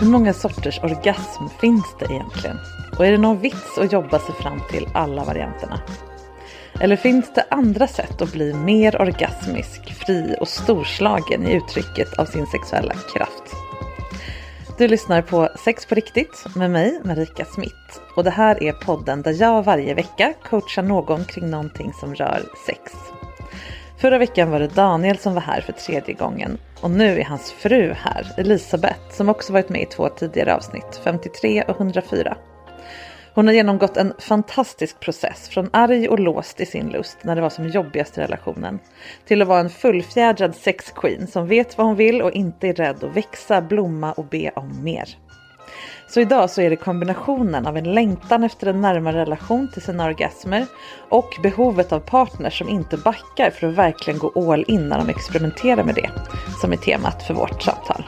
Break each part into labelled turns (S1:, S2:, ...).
S1: Hur många sorters orgasm finns det egentligen? Och är det någon vits att jobba sig fram till alla varianterna? Eller finns det andra sätt att bli mer orgasmisk, fri och storslagen i uttrycket av sin sexuella kraft? Du lyssnar på Sex på riktigt med mig, Marika Smith. Och det här är podden där jag varje vecka coachar någon kring någonting som rör sex. Förra veckan var det Daniel som var här för tredje gången och nu är hans fru här, Elisabeth, som också varit med i två tidigare avsnitt, 53 och 104. Hon har genomgått en fantastisk process från arg och låst i sin lust när det var som jobbigast i relationen till att vara en fullfjädrad sexqueen som vet vad hon vill och inte är rädd att växa, blomma och be om mer. Så idag så är det kombinationen av en längtan efter en närmare relation till sina orgasmer och behovet av partners som inte backar för att verkligen gå all in när de experimenterar med det som är temat för vårt samtal.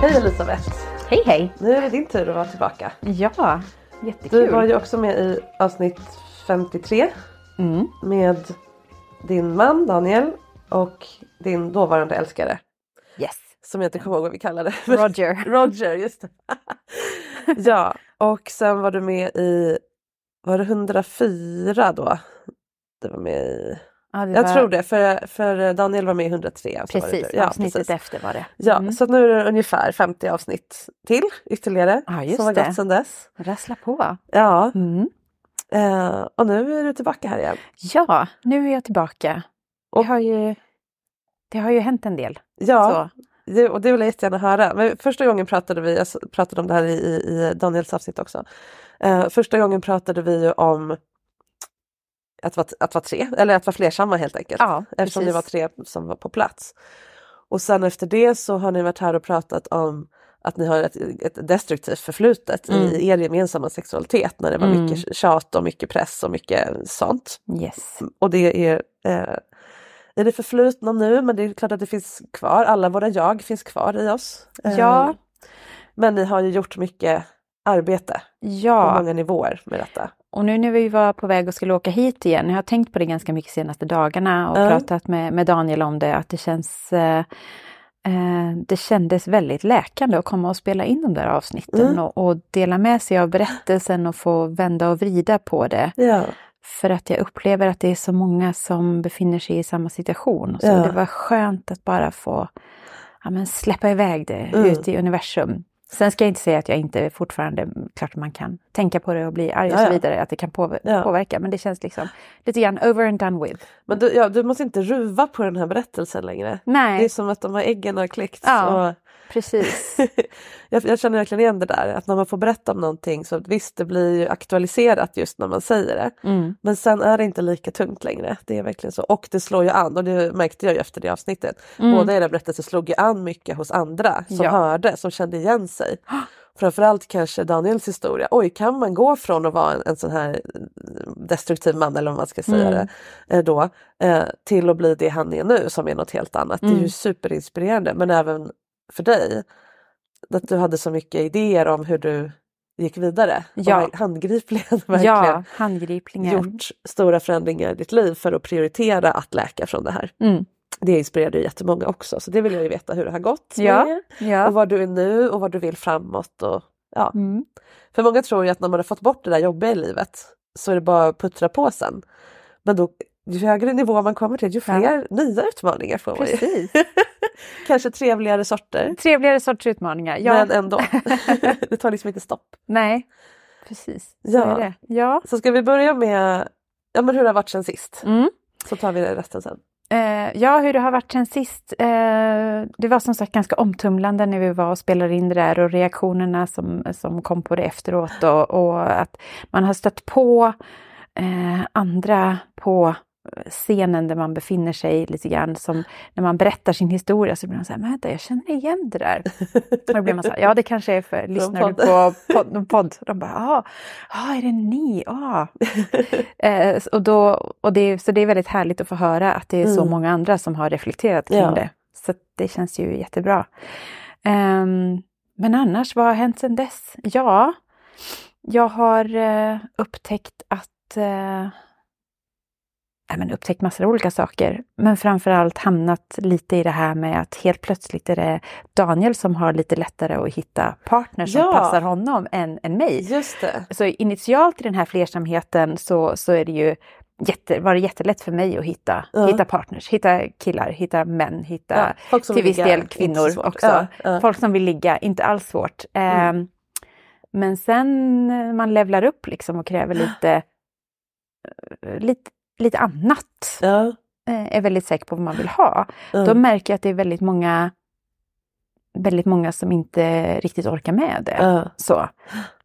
S1: Hej Elisabeth!
S2: Hej hej!
S1: Nu är det din tur att vara tillbaka.
S2: Ja, jättekul.
S1: Du var ju också med i avsnitt 53
S2: mm.
S1: med din man Daniel och din dåvarande älskare.
S2: Yes.
S1: Som jag inte kommer ihåg vad vi kallade
S2: Roger.
S1: Roger, just det. ja, och sen var du med i, var det 104 då? Du var med i,
S2: Ja,
S1: jag
S2: var-
S1: tror det, för, för Daniel var med i 103. och så var det
S2: Precis,
S1: ja,
S2: avsnittet
S1: precis.
S2: efter var det.
S1: Ja,
S2: Mm.
S1: så nu är det ungefär 50 avsnitt till ytterligare
S2: Ja, just
S1: som har gått sedan dess.
S2: Rassla på.
S1: Ja,
S2: Mm.
S1: eh, och nu är du tillbaka här igen.
S2: Ja, nu är jag tillbaka.
S1: Och-
S2: Det har ju, det har ju hänt en del.
S1: Ja, det, och det vill jag jättegärna höra. Men första gången pratade vi, jag pratade om det här i, i, Daniels avsnitt också. Eh, första gången pratade vi ju om att vara, att vara tre, eller att vara flersamma helt enkelt.
S2: Ja,
S1: Eftersom
S2: precis.
S1: det var tre som var på plats. Och sen efter det så har ni varit här och pratat om att ni har ett, ett destruktivt förflutet
S2: Mm.
S1: i er gemensamma sexualitet när det var
S2: Mm.
S1: mycket tjat och mycket press och mycket sånt.
S2: Yes.
S1: Och det är eh, i det förflutna nu men det är klart att det finns kvar, alla våra jag finns kvar i oss. Eh,
S2: Ja.
S1: Men ni har ju gjort mycket arbete på
S2: Ja,
S1: många nivåer med detta.
S2: Och nu när vi var på väg och skulle åka hit igen, jag har tänkt på det ganska mycket senaste dagarna och
S1: Ja.
S2: pratat med, med Daniel om det, att det känns eh, eh, det kändes väldigt läkande att komma och spela in de där avsnitten
S1: Mm.
S2: och, och dela med sig av berättelsen och få vända och vrida på det.
S1: Ja,
S2: För att jag upplever att det är så många som befinner sig i samma situation. Så
S1: Ja.
S2: Det var skönt att bara få ja, men släppa iväg det
S1: Mm.
S2: ut i universum. Sen ska jag inte säga att jag inte fortfarande, klart man kan tänka på det och bli arg och så vidare, att det kan påver-
S1: Ja.
S2: påverka. Men det känns liksom lite grann over and done with.
S1: men du, ja, du måste inte ruva på den här berättelsen längre. Det är
S2: Nej,
S1: som att de här äggen har kläckts.
S2: Ja.
S1: Och
S2: precis.
S1: jag, jag känner verkligen igen det där, att när man får berätta om någonting så visst det blir ju aktualiserat just när man säger det.
S2: Mm.
S1: Men sen är det inte lika tungt längre. Det är verkligen så. Och det slår ju an och det märkte jag ju efter det avsnittet.
S2: Mm.
S1: Båda era berättelser slog ju an mycket hos andra som
S2: Ja.
S1: hörde, som kände igen sig. framförallt kanske Daniels historia. Oj, kan man gå från att vara en, en sån här destruktiv man eller vad man ska säga
S2: Mm.
S1: det eh, då eh, till att bli det han är nu som är något helt annat. Det är ju
S2: Mm.
S1: superinspirerande men även för dig. Att du hade så mycket idéer om hur du gick vidare.
S2: Ja.
S1: Och handgripligen verkligen
S2: Ja,
S1: gjort stora förändringar i ditt liv för att prioritera att läka från det här.
S2: Mm.
S1: Det inspirerade ju jättemånga också så det vill jag ju veta hur det har gått
S2: Ja, ja.
S1: och var du är nu och vad du vill framåt. Och, ja.
S2: Mm.
S1: För många tror ju att när man har fått bort det där jobbiga i livet så är det bara att puttra på sen. Men då, ju högre nivå man kommer till ju fler nya utmaningar får man ju.
S2: Precis.
S1: Kanske trevligare sorter.
S2: Trevligare sorts utmaningar. Ja.
S1: Men ändå. det tar liksom inte stopp.
S2: Nej, precis. Så
S1: Ja.
S2: är det. Ja.
S1: Så ska vi börja med ja, men hur det har varit sen sist.
S2: Mm.
S1: Så tar vi det resten sen.
S2: Eh, ja, hur det har varit sen sist. Eh, det var som sagt ganska omtumlande när vi var och spelade in det där och reaktionerna som, som kom på det efteråt och, och att man har stött på eh, andra på scenen där man befinner sig lite grann som när man berättar sin historia så blir man så här, men vänta jag känner igen det där. Och då blir man så här, ja det kanske är för lyssnar du på podd, någon podd? De bara, ja, ah, är det ni? Ah. eh, och då, och det, så det är väldigt härligt att få höra att det är så
S1: Mm.
S2: många andra som har reflekterat kring
S1: Ja.
S2: det. Så det känns ju jättebra. Ehm, men annars, vad har hänt sedan dess? Ja, jag har eh, upptäckt att eh, nej, men upptäckt massor av olika saker. Men framförallt hamnat lite i det här med att helt plötsligt är det Daniel som har lite lättare att hitta partner som
S1: Ja.
S2: passar honom än, än mig.
S1: Just det.
S2: Så initialt i den här flersamheten så, så är det ju jätte, var det jättelätt för mig att hitta,
S1: Ja.
S2: hitta partners, hitta killar, hitta män, hitta
S1: Ja,
S2: till viss del kvinnor också.
S1: Ja.
S2: Folk som vill ligga, inte alls svårt.
S1: Mm.
S2: Ehm, men sen man levlar upp liksom och kräver lite, eh, lite, lite annat,
S1: Ja.
S2: eh, är väldigt säker på vad man vill ha.
S1: Ja.
S2: Då märker jag att det är väldigt många, väldigt många som inte riktigt orkar med det.
S1: Ja.
S2: Så.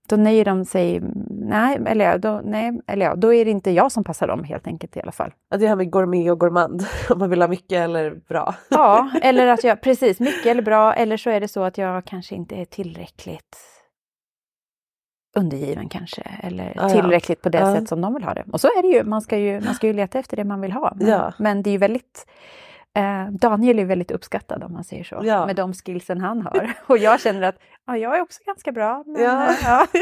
S2: Då nöjer de sig, nej, eller ja, då, nej, eller ja, då är det inte jag som passar dem helt enkelt i alla fall.
S1: Ja, Det här med gourmet och gourmand, om man vill ha mycket eller bra.
S2: Ja, eller att jag, precis, mycket eller bra, eller så är det så att jag kanske inte är tillräckligt undergiven kanske, eller
S1: Ja, ja.
S2: tillräckligt på det
S1: Ja.
S2: sätt som de vill ha det. Och så är det ju, man ska ju, man ska ju leta efter det man vill ha. Men,
S1: Ja.
S2: men det är ju väldigt eh, Daniel är väldigt uppskattad om man säger så,
S1: Ja.
S2: med de skillsen han har. Och jag känner att ja, jag är också ganska bra. Men,
S1: Ja.
S2: eh, ja.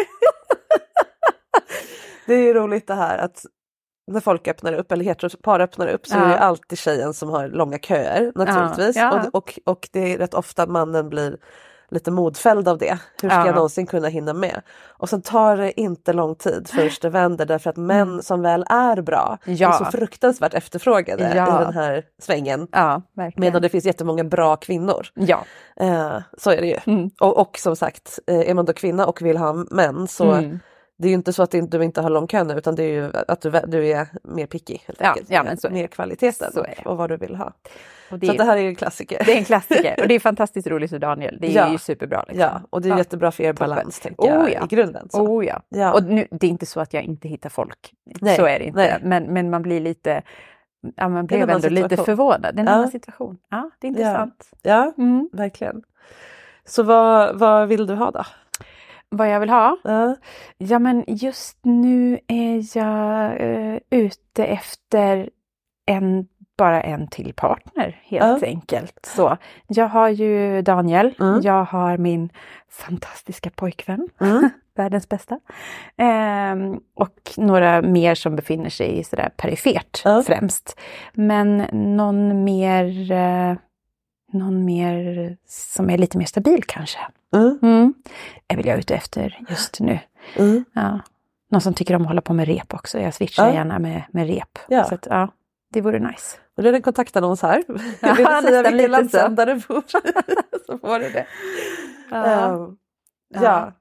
S1: Det är ju roligt det här att när folk öppnar upp, eller heteropar öppnar upp, så
S2: Ja.
S1: är det alltid tjejen som har långa köer naturligtvis.
S2: Ja.
S1: Och, och, och det är rätt ofta mannen blir lite modfälld av det. Hur ska
S2: Ja.
S1: jag någonsin kunna hinna med? Och sen tar det inte lång tid först det vänder därför att män som väl är bra
S2: Mm. Ja.
S1: är så fruktansvärt efterfrågade
S2: Ja.
S1: i den här svängen.
S2: ja, verkligen.
S1: Medan det finns jättemånga bra kvinnor.
S2: Ja.
S1: Eh, så är det ju.
S2: Mm.
S1: Och, och som sagt, eh, är man då kvinna och vill ha män så
S2: Mm.
S1: Det är ju inte så att du inte har lång kö nu utan det är ju att du, du är mer picky helt
S2: Ja,
S1: enkelt.
S2: ja, det.
S1: mer kvaliteten
S2: det.
S1: och vad du vill ha.
S2: Och det,
S1: Så
S2: är,
S1: det här är ju en klassiker.
S2: det är en klassiker och det är fantastiskt roligt för Daniel. Det är
S1: Ja.
S2: ju superbra. Liksom.
S1: Ja, och det är
S2: Ja.
S1: jättebra för er
S2: Toppen.
S1: balans tänker jag
S2: Oh, ja.
S1: i grunden. Så.
S2: Oh ja.
S1: Ja.
S2: Och nu, det är inte så att jag inte hittar folk.
S1: Nej,
S2: Så är det inte. Men, men man blir lite, ja, man blev ändå
S1: annan
S2: lite
S1: situation.
S2: förvånad. Det är en
S1: Ja.
S2: annan situation. Ja, det är intressant.
S1: Ja,
S2: Mm.
S1: verkligen. Så vad, vad vill du ha då?
S2: Vad jag vill ha?
S1: Ja.
S2: Ja men just nu är jag eh, ute efter en, bara en till partner helt
S1: Ja.
S2: enkelt. Så, jag har ju Daniel,
S1: Mm.
S2: jag har min fantastiska pojkvän,
S1: Mm.
S2: världens bästa. Ehm, och några mer som befinner sig sådär perifert
S1: Ja.
S2: främst. Men någon mer, eh, någon mer som är lite mer stabil kanske.
S1: Mm.
S2: Mm. Det vill jag ute efter just nu.
S1: Mm.
S2: Ja. Någon som tycker om att hålla på med rep också. Jag switchar
S1: Ja.
S2: gärna med, med rep.
S1: Ja.
S2: Så att, ja, det vore nice.
S1: Och det är en kontaktannons här.
S2: Ja,
S1: Vill du säga vilken
S2: lite
S1: landsändare du bor så får du det. Ehm, ja.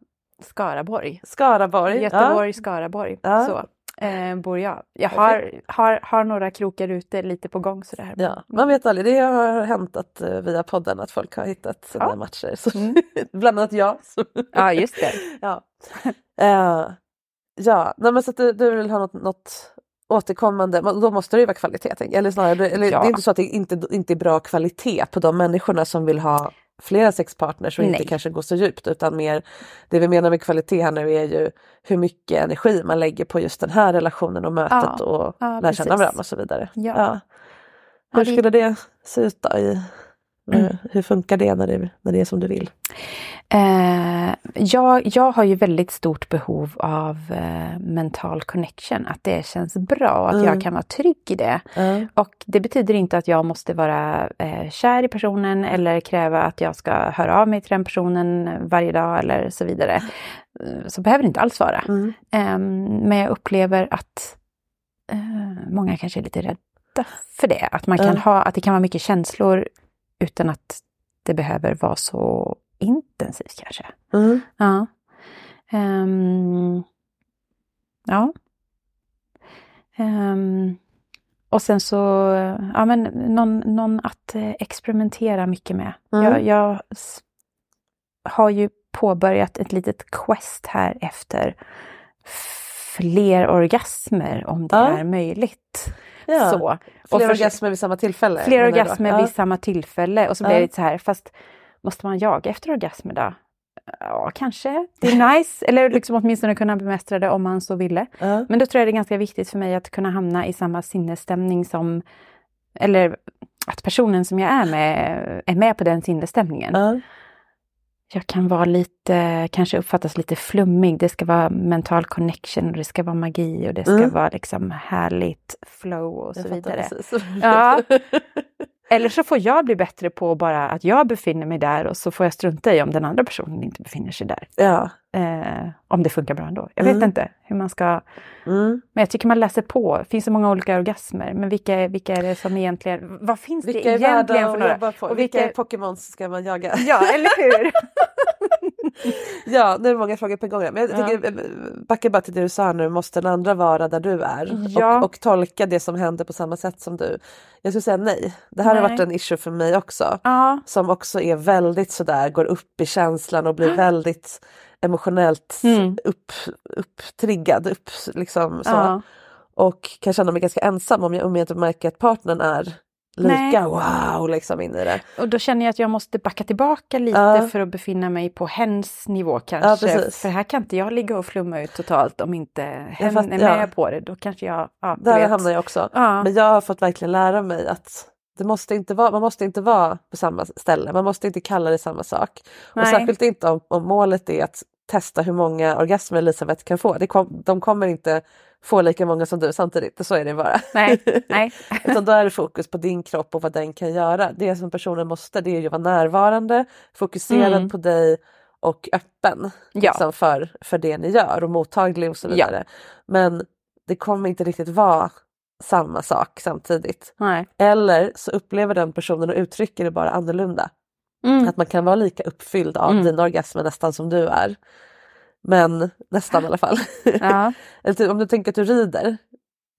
S2: Skaraborg.
S1: Skaraborg.
S2: Göteborg, Skaraborg.
S1: Ja.
S2: Så eh, bor jag. Jag har, har, har några krokar ute lite på gång sådär.
S1: Ja. ja, man vet aldrig. Det har hänt att, eh, via podden att folk har hittat sina
S2: Ja.
S1: matcher. Så,
S2: Mm.
S1: bland annat jag.
S2: Ja, just det.
S1: ja, Eh, ja. Nej, men så du, du vill ha något, något återkommande, då måste det ju vara kvalitet. Eller snarare, eller
S2: Ja.
S1: det är inte så att det inte, inte är bra kvalitet på de människorna som vill ha flera sexpartners och inte
S2: Nej.
S1: kanske gå så djupt utan mer det vi menar med kvalitet här nu är ju hur mycket energi man lägger på just den här relationen och mötet
S2: Ja,
S1: och
S2: ja,
S1: lära känna varandra och så vidare.
S2: Ja.
S1: Hur
S2: Ja, det-
S1: skulle det se ut då? I. Hur funkar det när, det när det är som du vill?
S2: Eh, jag, jag har ju väldigt stort behov av eh, mental connection, att det känns bra, att
S1: Mm.
S2: jag kan vara trygg i det.
S1: Ja.
S2: Och det betyder inte att jag måste vara eh, kär i personen eller kräva att jag ska höra av mig till den personen varje dag eller så vidare. Eh, Så behöver det inte alls vara.
S1: Mm.
S2: Ehm, men jag upplever att eh, många kanske är lite rädda för det. Att, man kan
S1: Ja.
S2: ha, att det kan vara mycket känslor utan att det behöver vara så intensivt kanske.
S1: Mm.
S2: Ja. Ehm, ja. Ehm, och sen så, ja men någon, någon att eh, experimentera mycket med.
S1: Mm.
S2: Jag, jag har ju påbörjat ett litet quest här efter fler orgasmer om det
S1: Ja.
S2: är möjligt.
S1: Ja.
S2: Så. Och
S1: Fler
S2: för-
S1: orgasmer vid samma tillfälle?
S2: Fler orgasmer
S1: Ja.
S2: vid samma tillfälle och så blir det lite så här, fast måste man jaga efter orgasmer då? Ja, kanske. Det är nice, eller liksom åtminstone kunna bemästra det om man så ville. Men då tror jag det är ganska viktigt för mig att kunna hamna i samma sinnesstämning som, eller att personen som jag är med är med på den sinnesstämningen.
S1: Ja.
S2: Jag kan vara lite, kanske uppfattas lite flummig. Det ska vara mental connection och det ska vara magi och det ska
S1: Mm.
S2: vara liksom härligt flow och så
S1: Jag fattar
S2: vidare.
S1: precis.
S2: Ja. Eller så får jag bli bättre på bara att jag befinner mig där och så får jag strunta i om den andra personen inte befinner sig där.
S1: ja.
S2: Eh, om det funkar bra ändå. Jag
S1: Mm.
S2: vet inte hur man ska...
S1: Mm.
S2: Men jag tycker man läser på. Det finns så många olika orgasmer. Men vilka, är- vilka är det som egentligen... Vad finns
S1: Vilka
S2: det
S1: är
S2: egentligen
S1: värda
S2: för några?
S1: på?
S2: Och
S1: vilka
S2: vilka-
S1: Pokémons ska man jaga?
S2: Ja, eller hur?
S1: Ja, nu är det många frågor på gång. Men jag
S2: Ja.
S1: tycker, eh, backa bara till det du sa nu, måste den andra vara där du är?
S2: Ja.
S1: Och, och tolka det som händer på samma sätt som du. Jag skulle säga nej. Det här har
S2: Nej.
S1: varit en issue för mig också.
S2: ja.
S1: Som också är väldigt sådär, går upp i känslan och blir väldigt emotionellt
S2: Mm.
S1: upp, upptriggad. Upp, liksom, så. Och kan känna mig ganska ensam om jag, om jag inte märker att partnern är lika
S2: Nej.
S1: wow liksom in i det.
S2: Och då känner jag att jag måste backa tillbaka lite
S1: Ja.
S2: för att befinna mig på hens nivå kanske.
S1: precis.
S2: för här kan inte jag ligga och flumma ut totalt om inte hen
S1: fatt-
S2: är
S1: ja.
S2: med på det. Då kanske jag... Ja,
S1: Där
S2: vet.
S1: hamnar jag också.
S2: Ja.
S1: Men jag har fått verkligen lära mig att det måste inte vara, man måste inte vara på samma ställe, man måste inte kalla det samma sak. Och
S2: Nej.
S1: särskilt inte om, om målet är att testa hur många orgasmer Elisabeth kan få. Det kom, de kommer inte få lika många som du samtidigt, så är det bara.
S2: Nej, nej.
S1: Utan då är det fokus på din kropp och vad den kan göra. Det som personen måste det är ju att vara närvarande, fokuserad
S2: Mm.
S1: på dig och öppen
S2: Ja.
S1: liksom, för, för det ni gör och mottaglig och så vidare. Men det kommer inte riktigt vara samma sak samtidigt.
S2: nej.
S1: Eller så upplever den personen och uttrycker det bara annorlunda.
S2: Mm.
S1: Att man kan vara lika uppfylld av
S2: Mm.
S1: dina orgasmer nästan som du är. Men nästan i alla fall.
S2: Ja.
S1: Eller typ, om du tänker att du rider,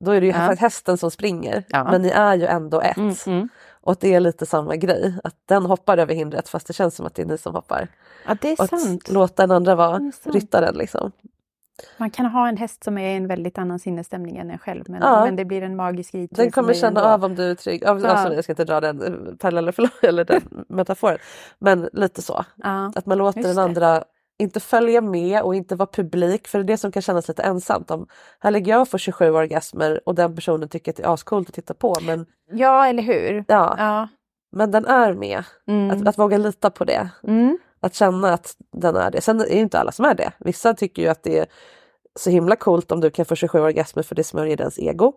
S1: då är det ju
S2: Ja.
S1: hästen som springer.
S2: Ja.
S1: Men ni är ju ändå ett.
S2: Mm, mm.
S1: Och det är lite samma grej. Att den hoppar över hindret fast det känns som att det är ni som hoppar.
S2: ja, det är
S1: Och
S2: sant.
S1: att låta den andra vara ryttaren liksom.
S2: Man kan ha en häst som är i en väldigt annan sinnesstämning än en själv. Men,
S1: Ja.
S2: men det blir en magisk ritur
S1: Den kommer känna
S2: ändå.
S1: av om du är trygg. Ja.
S2: Ja.
S1: Alltså, jag ska inte dra den eh, parallellen eller den metaforen. Men lite så.
S2: Ja.
S1: Att man låter
S2: Just
S1: den andra inte följa med och inte vara publik för det är det som kan kännas lite ensamt. Om, här ligger jag och får 27 orgasmer och den personen tycker att det är ascoolt att titta på men,
S2: ja, eller hur?
S1: ja,
S2: Ja.
S1: men den är med.
S2: Mm.
S1: Att, att våga lita på det.
S2: Mm.
S1: Att känna att den är det. Sen är ju inte alla som är det. Vissa tycker ju att det är så himla coolt om du kan få 27 orgasmer för det smörjer dens ego.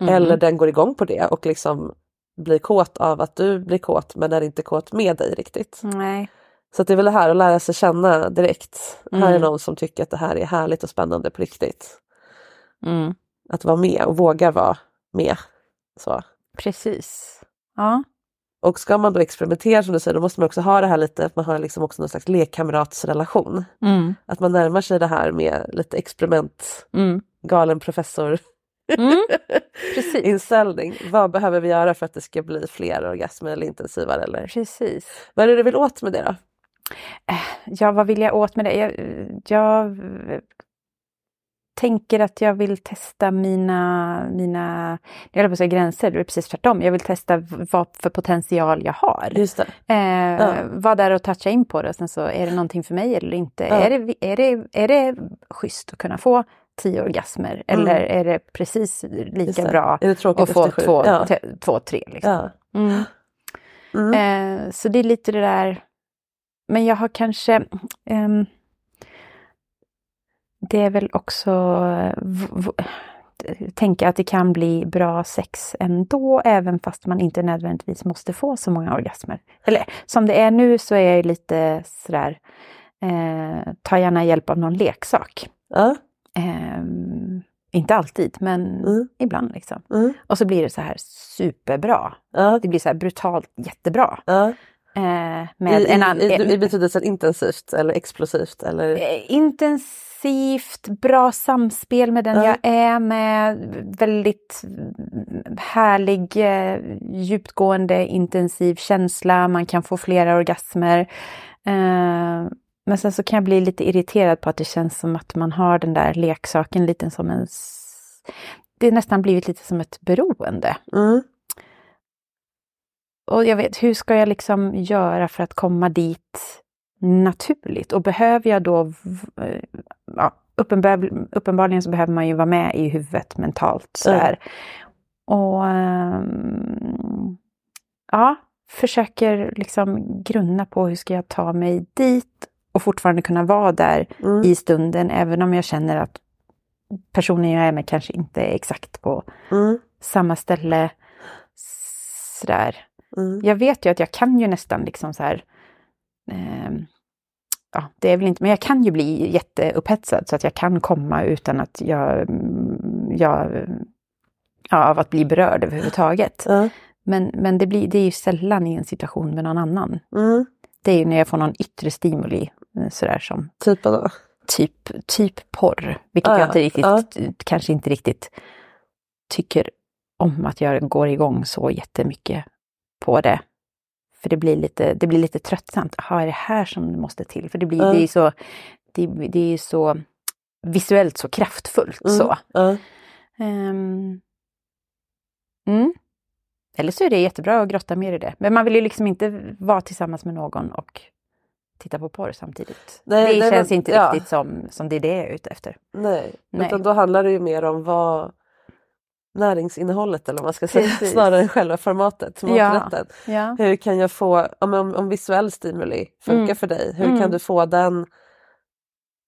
S2: Mm.
S1: Eller den går igång på det och liksom blir kåt av att du blir kåt men är inte kåt med dig riktigt.
S2: Nej.
S1: Så det är väl det här att lära sig känna direkt. Här är
S2: Mm.
S1: någon som tycker att det här är härligt och spännande på riktigt.
S2: Mm.
S1: Att vara med och våga vara med. Så.
S2: Precis. Ja.
S1: Och ska man då experimentera som du säger, då måste man också ha det här lite, att man har liksom också någon slags lekkamratsrelation.
S2: Mm.
S1: Att man närmar sig det här med lite experiment,
S2: Mm.
S1: galen professor
S2: Mm.
S1: Inställning. Vad behöver vi göra för att det ska bli fler orgasmer eller intensivare? Eller?
S2: Precis.
S1: Vad är det du vill åt med det då?
S2: Ja, vad vill jag åt med det? Jag, jag tänker att jag vill testa mina, mina jag höll på att säga gränser, det är precis tvärtom. Jag vill testa vad för potential jag har.
S1: Just det.
S2: Eh,
S1: Ja.
S2: Vara där och toucha in på det och sen så är det någonting för mig eller inte.
S1: Ja.
S2: Är, det, är, det, är det schysst att kunna få tio orgasmer eller är det precis lika
S1: det.
S2: bra
S1: Är det
S2: att få två,
S1: Ja.
S2: två, tre? Liksom. Mm.
S1: Mm.
S2: Eh, så det är lite det där. Men jag har kanske... ehm, det är väl också... eh, tänka att det kan bli bra sex ändå, även fast man inte nödvändigtvis måste få så många orgasmer. Eller som det är nu så är jag lite sådär, eh, ta gärna hjälp av någon leksak.
S1: Ja.
S2: Ehm, inte alltid, men
S1: Mm.
S2: ibland liksom.
S1: Mm.
S2: Och så blir det så här superbra. Det blir så här brutalt jättebra. Eh, med
S1: I,
S2: en an-
S1: i, i, I betydelsen intensivt eller explosivt eller?
S2: eh, intensivt, bra samspel med den
S1: Ja.
S2: jag är med, väldigt mm, härlig, eh, djupgående, intensiv känsla, man kan få flera orgasmer. Eh, men sen så kan jag bli lite irriterad på att det känns som att man har den där leksaken lite som en... Det är nästan blivit lite som ett beroende.
S1: Mm.
S2: Och jag vet, hur ska jag liksom göra för att komma dit naturligt? Och behöver jag då, ja, uppenbar, uppenbarligen så behöver man ju vara med i huvudet mentalt sådär. Och ehm, ja, försöker liksom grunna på hur ska jag ta mig dit och fortfarande kunna vara där
S1: Mm.
S2: i stunden, även om jag känner att personen jag är med kanske inte är exakt på
S1: Mm.
S2: samma ställe. Sådär.
S1: Mm.
S2: Jag vet ju att jag kan ju nästan liksom så här. ehm, ja, det är väl inte, men jag kan ju bli jätteupphetsad så att jag kan komma utan att jag, mm, jag ja, av att bli berörd överhuvudtaget.
S1: Ja.
S2: Men, men det, blir, det är ju sällan i en situation med någon annan.
S1: Mm.
S2: Det är ju när jag får någon yttre stimuli, eh, sådär som
S1: Typ då?
S2: typ, typ porr. Vilket
S1: Ja,
S2: jag inte riktigt,
S1: ja.
S2: kanske inte riktigt tycker om att jag går igång så jättemycket på det. För det blir lite, det blir lite tröttsamt. Jaha, är det här som måste till? För det blir,
S1: Ja.
S2: det är ju så, det, det är så visuellt så kraftfullt
S1: Mm.
S2: så. Ehm, mm. Eller så är det jättebra att grotta mer i det. Men man vill ju liksom inte vara tillsammans med någon och titta på porr samtidigt.
S1: Nej,
S2: det
S1: nej,
S2: känns
S1: men-
S2: inte
S1: ja.
S2: riktigt som, som det är det jag är ute efter.
S1: Nej.
S2: Nej.
S1: utan då handlar det ju mer om vad näringsinnehållet eller vad man ska säga,
S2: Precis.
S1: snarare än själva formatet,
S2: Ja.
S1: maträtten.
S2: Ja.
S1: Hur kan jag få, om, om, visuell stimuli funkar
S2: Mm.
S1: för dig, hur
S2: Mm.
S1: kan du få den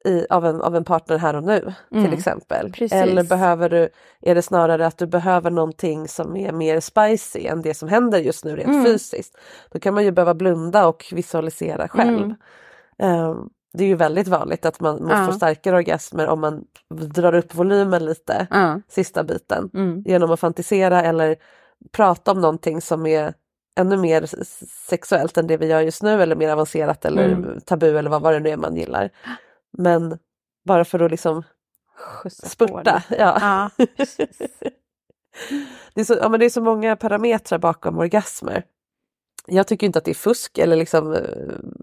S1: i, av, en, av en partner här och nu till
S2: Mm.
S1: exempel?
S2: Precis.
S1: Eller behöver du, är det snarare att du behöver någonting som är mer spicy än det som händer just nu rent
S2: Mm.
S1: fysiskt? Då kan man ju behöva blunda och visualisera själv.
S2: Mm.
S1: Det är ju väldigt vanligt att man måste
S2: Ja.
S1: få starkare orgasmer om man drar upp volymen lite,
S2: Ja.
S1: sista biten,
S2: Mm.
S1: genom att fantisera eller prata om någonting som är ännu mer sexuellt än det vi gör just nu eller mer avancerat eller
S2: Mm.
S1: tabu eller vad, vad det nu är man gillar. Men bara för att liksom
S2: Skjutsa
S1: spurta. Ja.
S2: Ja,
S1: det, är så, ja, men det är så många parametrar bakom orgasmer. Jag tycker inte att det är fusk eller liksom eh,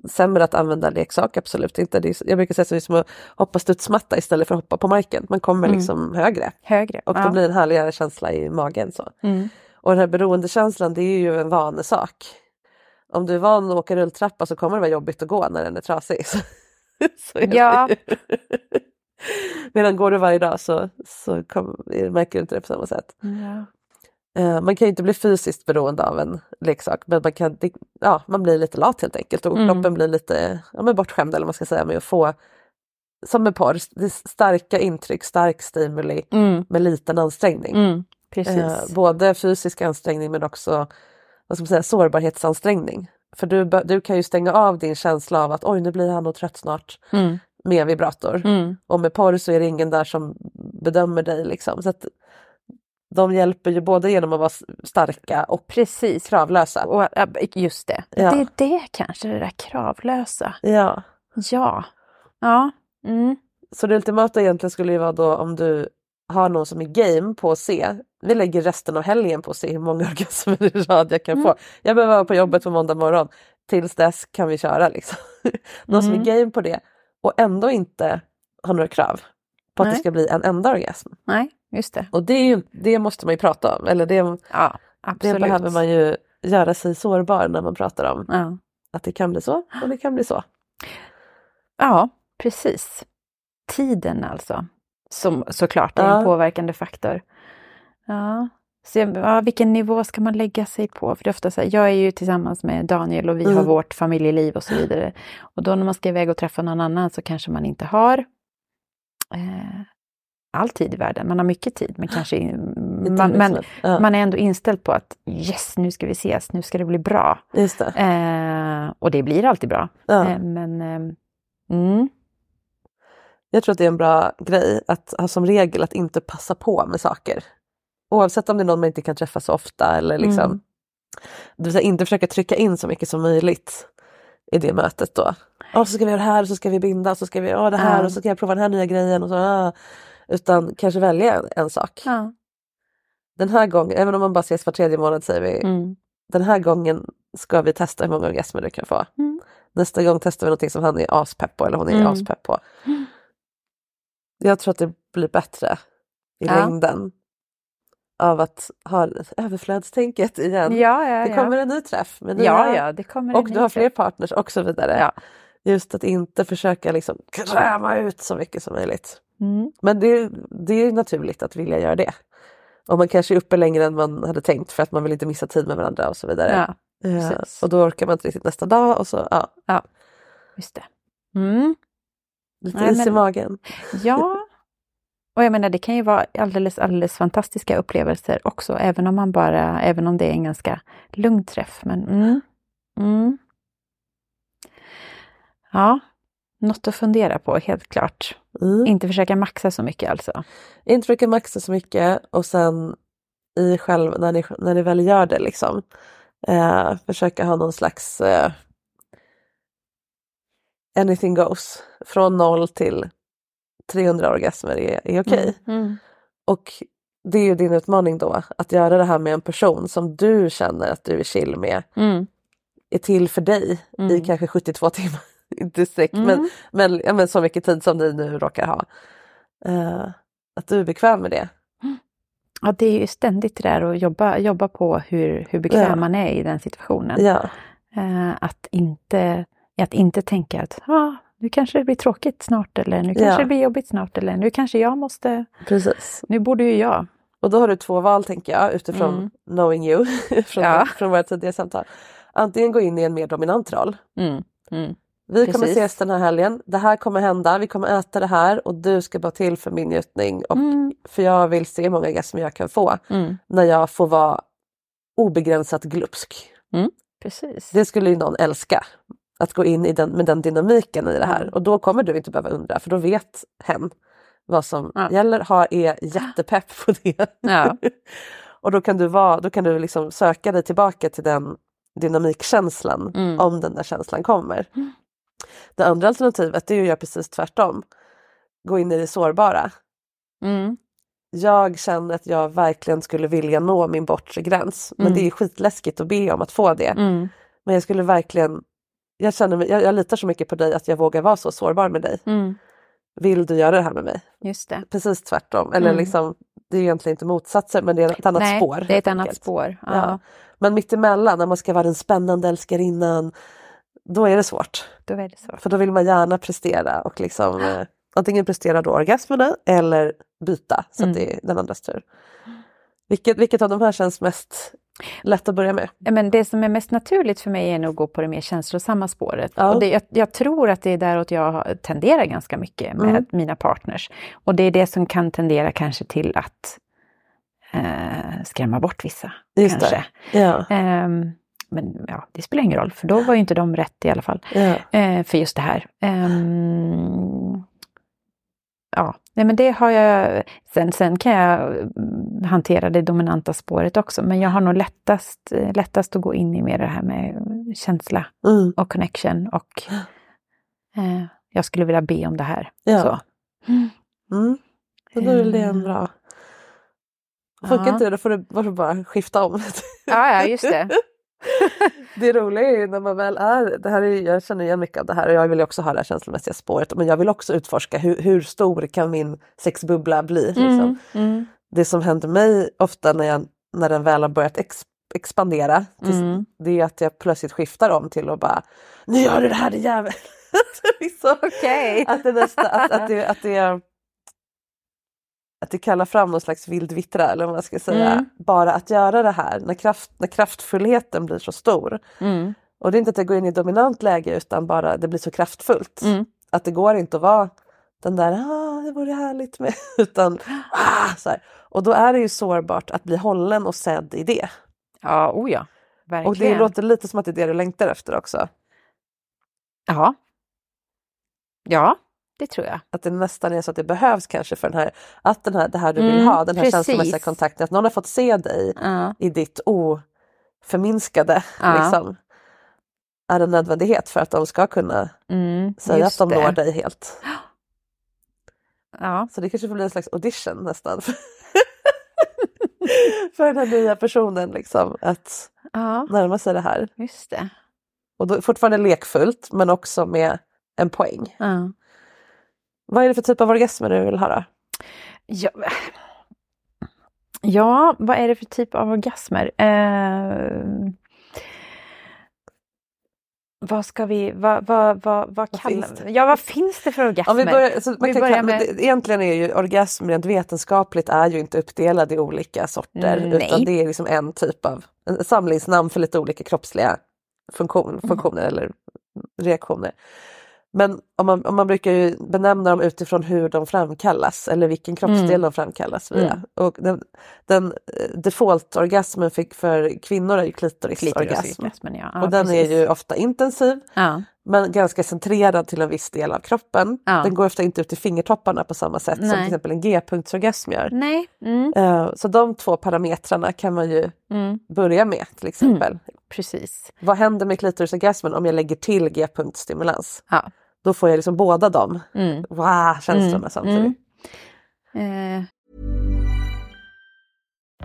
S1: sämre att använda leksak, absolut inte. Det är, jag brukar säga att det är som att hoppa studsmatta istället för att hoppa på marken. Man kommer
S2: Mm.
S1: liksom högre
S2: Högre.
S1: och
S2: ja.
S1: det blir en härligare känsla i magen. Så.
S2: Mm.
S1: Och den här beroendekänslan det är ju en vanesak. Om du är van att åka rulltrappa så kommer det vara jobbigt att gå när den är trasig. Så, så är det
S2: Ja.
S1: Medan går du varje dag så, så kom, märker du inte det på samma sätt.
S2: Ja.
S1: Eh, man kan ju inte bli fysiskt beroende av en leksak men man, kan, ja, man blir lite lat helt enkelt och
S2: Mm.
S1: kroppen blir lite ja, men bortskämd eller vad man ska säga med att få som med porr, starka intryck, stark stimuli
S2: Mm.
S1: med liten ansträngning.
S2: Mm.
S1: Eh, både fysisk ansträngning men också vad ska man säga, sårbarhetsansträngning. För du, du kan ju stänga av din känsla av att oj nu blir han nog trött snart
S2: Mm.
S1: med vibrator.
S2: Mm.
S1: Och med porr så är det ingen där som bedömer dig. Liksom. Så att de hjälper ju både genom att vara starka och
S2: Precis.
S1: kravlösa.
S2: Och, ja, just det.
S1: Ja.
S2: Det är det kanske, det där kravlösa.
S1: Ja.
S2: Ja. Ja. Mm.
S1: Så det ultimata egentligen skulle ju vara då om du har någon som är game på att se. Vi lägger resten av helgen på att se hur många orgasmer i rad jag kan få. Jag behöver vara på jobbet på måndag morgon. Tills dess kan vi köra liksom. Någon som är game på det och ändå inte har några krav. på att
S2: Nej.
S1: det ska bli en enda orgasm.
S2: Nej, just det.
S1: Och det, är ju, det måste man ju prata om. Eller det,
S2: Ja,
S1: det behöver man ju göra sig sårbar när man pratar om.
S2: Ja.
S1: Att det kan bli så och det kan bli så.
S2: ja, precis. Tiden alltså. Som såklart är
S1: Ja.
S2: en påverkande faktor. Ja. Så, ja, vilken nivå ska man lägga sig på? För det är ofta så här, jag är ju tillsammans med Daniel och vi har
S1: Mm.
S2: vårt familjeliv och så vidare. Och då när man ska iväg och träffa någon annan så kanske man inte har eh, all tid i världen. Man har mycket tid, men kanske man, men
S1: ja,
S2: man är ändå inställd på att yes, nu ska vi ses, nu ska det bli bra.
S1: just det.
S2: Eh, och det blir alltid bra.
S1: Ja.
S2: Eh, men eh, mm,
S1: Jag tror att det är en bra grej att ha som regel att inte passa på med saker. Oavsett om det är någon man inte kan träffa så ofta eller liksom.
S2: Mm.
S1: Det vill säga inte försöka trycka in så mycket som möjligt i det mötet då. Ja, så ska vi göra det här och så ska vi binda och så ska vi göra det här
S2: Ja.
S1: och så ska jag prova den här nya grejen. Och så, ah. Utan kanske välja en, en sak.
S2: ja.
S1: Den här gången, även om man bara ses var tredje månad säger vi,
S2: Mm.
S1: den här gången ska vi testa hur många orgasmer du kan få.
S2: Mm.
S1: Nästa gång testar vi någonting som han är aspepp på eller hon är
S2: Mm.
S1: aspepp på. Jag tror att det blir bättre i
S2: Ja.
S1: längden av att ha överflödstänket igen.
S2: Ja, ja,
S1: det kommer en ny träff med nya,
S2: ja, ja, det kommer
S1: och du har fler partners och så vidare.
S2: Ja.
S1: Just att inte försöka liksom kräma ut så mycket som möjligt.
S2: Mm.
S1: Men det, det är naturligt att vilja göra det. Och man kanske är uppe längre än man hade tänkt för att man vill inte missa tid med varandra och så vidare.
S2: Ja,
S1: Ja,
S2: precis.
S1: och då orkar man inte riktigt nästa dag och så ja,
S2: just det. Mm.
S1: lite
S2: Nej,
S1: is i
S2: men-
S1: magen.
S2: Ja, och jag menar det kan ju vara alldeles, alldeles fantastiska upplevelser också, även om man bara, även om det är en ganska lugn träff. Men mm. Mm. Ja, något att fundera på, helt klart.
S1: Mm.
S2: Inte försöka maxa så mycket alltså.
S1: Inte försöka maxa så mycket och sen i själv, när ni, när ni väl gör det liksom, eh, försöka ha någon slags eh, anything goes. Från noll till 300 orgasmer är, är okej.
S2: Mm.
S1: Och det är ju din utmaning då, att göra det här med en person som du känner att du är chill med,
S2: Mm.
S1: är till för dig i
S2: Mm.
S1: kanske 72 timmar. Inte sex,
S2: Mm.
S1: men, men, ja, men så mycket tid som ni nu råkar ha. Eh, att du är bekväm med det.
S2: Ja, det är ju ständigt det där att jobba, jobba på hur, hur bekväm
S1: Ja.
S2: man är i den situationen.
S1: Ja,
S2: Eh, att, inte, att inte tänka att ah, nu kanske det blir tråkigt snart eller nu kanske
S1: Ja.
S2: det blir jobbigt snart eller nu kanske jag måste,
S1: precis.
S2: nu borde ju jag.
S1: Och då har du två val tänker jag utifrån
S2: Mm.
S1: knowing you från,
S2: Ja.
S1: från våra tidigare samtal. Antingen gå in i en mer dominant roll.
S2: Mm. Mm.
S1: Vi kommer
S2: Precis.
S1: ses den här helgen, det här kommer hända, vi kommer äta det här och du ska vara till för min njutning och
S2: Mm.
S1: för jag vill se hur många orgasmer jag kan få
S2: Mm.
S1: när jag får vara obegränsat glupsk.
S2: Precis.
S1: Det skulle ju någon älska. Att gå in i den, med den dynamiken i det här
S2: Mm.
S1: och då kommer du inte behöva undra för då vet hen vad som
S2: Ja.
S1: gäller, har, är jättepepp på det.
S2: Ja.
S1: och då kan du, vara, då kan du liksom söka dig tillbaka till den dynamikkänslan
S2: Mm.
S1: om den där känslan kommer. Det andra alternativet är ju att göra precis tvärtom. Gå in i det sårbara.
S2: Mm.
S1: Jag känner att jag verkligen skulle vilja nå min bortre gräns men
S2: Mm.
S1: det är skitläskigt att be om att få det.
S2: Mm.
S1: Men jag skulle verkligen, jag, känner jag, jag litar så mycket på dig att jag vågar vara så sårbar med dig.
S2: Mm.
S1: Vill du göra det här med mig?
S2: Just det.
S1: Precis tvärtom. Eller
S2: Mm.
S1: liksom, det är egentligen inte motsatser men det är ett annat
S2: Nej,
S1: spår.
S2: det är ett annat
S1: enkelt.
S2: spår. Ja.
S1: Ja. Men mittemellan när man ska vara den spännande älskarinnan, då är det svårt.
S2: Då är det så.
S1: För då vill man gärna prestera och liksom eh, antingen prestera då orgasmerna eller byta så
S2: Mm.
S1: att det är den andras tur. Vilket, vilket av de här känns mest lätt att börja med?
S2: Ja, Men det som är mest naturligt för mig är nog att gå på det mer känslosamma spåret.
S1: Ja.
S2: Och det, jag, jag tror att det är däråt jag tenderar ganska mycket med
S1: Mm.
S2: mina partners. Och det är det som kan tendera kanske till att eh, skrämma bort vissa.
S1: Just
S2: kanske.
S1: Ja.
S2: Ehm, men ja, det spelar ingen roll, för då var ju inte de rätt i alla fall.
S1: Ja.
S2: Eh, för just det här. Ehm, ja, nej men det har jag. Sen, sen kan jag mm, hantera det dominanta spåret också, men jag har nog lättast, eh, lättast att gå in i mer det här med känsla
S1: Mm.
S2: och connection och eh, jag skulle vilja be om det här.
S1: Ja.
S2: Så.
S1: Mm. Och då är det en bra... Funkar
S2: Ja.
S1: inte det, då får du bara skifta om.
S2: Ja, ja, just det.
S1: det roliga är ju när man väl är, det här är, jag känner igen mycket av det här och jag vill ju också ha det här känslomässiga spåret men jag vill också utforska hur, hur stor kan min sexbubbla bli? Liksom.
S2: Mm.
S1: Det som händer mig ofta när, jag, när den väl har börjat ex, expandera tills,
S2: Mm.
S1: det är att jag plötsligt skiftar om till att bara Nu gör du det här din jävel! liksom, att det nästa, att, att det, att det att det kallar fram någon slags vild vittra eller vad man ska säga.
S2: Mm.
S1: Bara att göra det här när, kraft, när kraftfullheten blir så stor.
S2: Mm.
S1: Och det är inte att jag går in i dominant läge utan bara det blir så kraftfullt.
S2: Mm.
S1: Att det går inte att vara den där ah, det vore härligt med utan ah, så här. Och då är det ju sårbart att bli hållen och sedd i det.
S2: Ja, oh ja. Verkligen.
S1: Och det låter lite som att det är det du längtar efter också.
S2: Ja. Ja, det tror jag.
S1: Att det nästan är så att det behövs kanske för den här, att den här, det här du vill
S2: Mm,
S1: ha, den här
S2: precis.
S1: känslomässiga kontakten, att någon har fått se dig
S2: Ja.
S1: i ditt oförminskade
S2: Ja.
S1: liksom, är en nödvändighet för att de ska kunna
S2: Mm,
S1: säga att de
S2: det.
S1: når dig helt.
S2: Ja.
S1: Så det kanske får bli en slags audition nästan. för den här nya personen liksom, att
S2: ja,
S1: närma sig det här.
S2: just det.
S1: Och då fortfarande lekfullt men också med en poäng.
S2: Ja.
S1: Vad är det för typ av orgasmer du vill då?
S2: Ja, ja, vad är det för typ av orgasmer? Eh, vad ska vi, vad, vad, vad, vad kallar
S1: finns det?
S2: Ja, vad finns det för orgasmer?
S1: Om vi börjar, så man
S2: Vi
S1: kan,
S2: börjar med-
S1: det, egentligen är ju orgasm rent vetenskapligt är ju inte uppdelad i olika sorter
S2: Mm, nej.
S1: utan det är liksom en typ av en samlingsnamn för lite olika kroppsliga funktion,
S2: Mm.
S1: funktioner eller reaktioner. Men om man, om man brukar ju benämna dem utifrån hur de framkallas eller vilken kroppsdel
S2: Mm.
S1: de framkallas via.
S2: Mm.
S1: Och den, den eh, default-orgasmen för, kvinnor är ju klitorisorgasm.
S2: Klitorisorgasmen, ja. ja
S1: och den
S2: precis.
S1: är ju ofta intensiv
S2: Ja,
S1: men ganska centrerad till en viss del av kroppen. Den går ofta inte ut i fingertopparna på samma sätt som
S2: Nej.
S1: till exempel en G-punktsorgasm gör.
S2: nej. Mm,
S1: Eh, Så de två parametrarna kan man ju
S2: mm,
S1: börja med till exempel.
S2: precis.
S1: Vad händer med klitorisorgasmen om jag lägger till G-punktstimulans?
S2: Ja.
S1: Då får jag liksom båda de
S2: Mm.
S1: wow, känslorna
S2: Mm.
S1: samtidigt.
S2: Eh,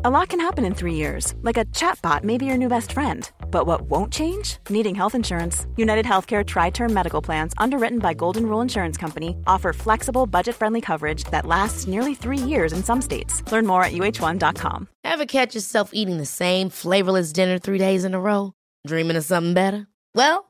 S3: A lot can happen in three years, like a chatbot may be your new best friend. But what won't change? Needing health insurance. United Healthcare Tri Term Medical Plans, underwritten by Golden Rule Insurance Company, offer flexible, budget friendly coverage that lasts nearly three years in some states. Learn more at uh1.com.
S4: Ever catch yourself eating the same flavorless dinner three days in a row? Dreaming of something better? Well,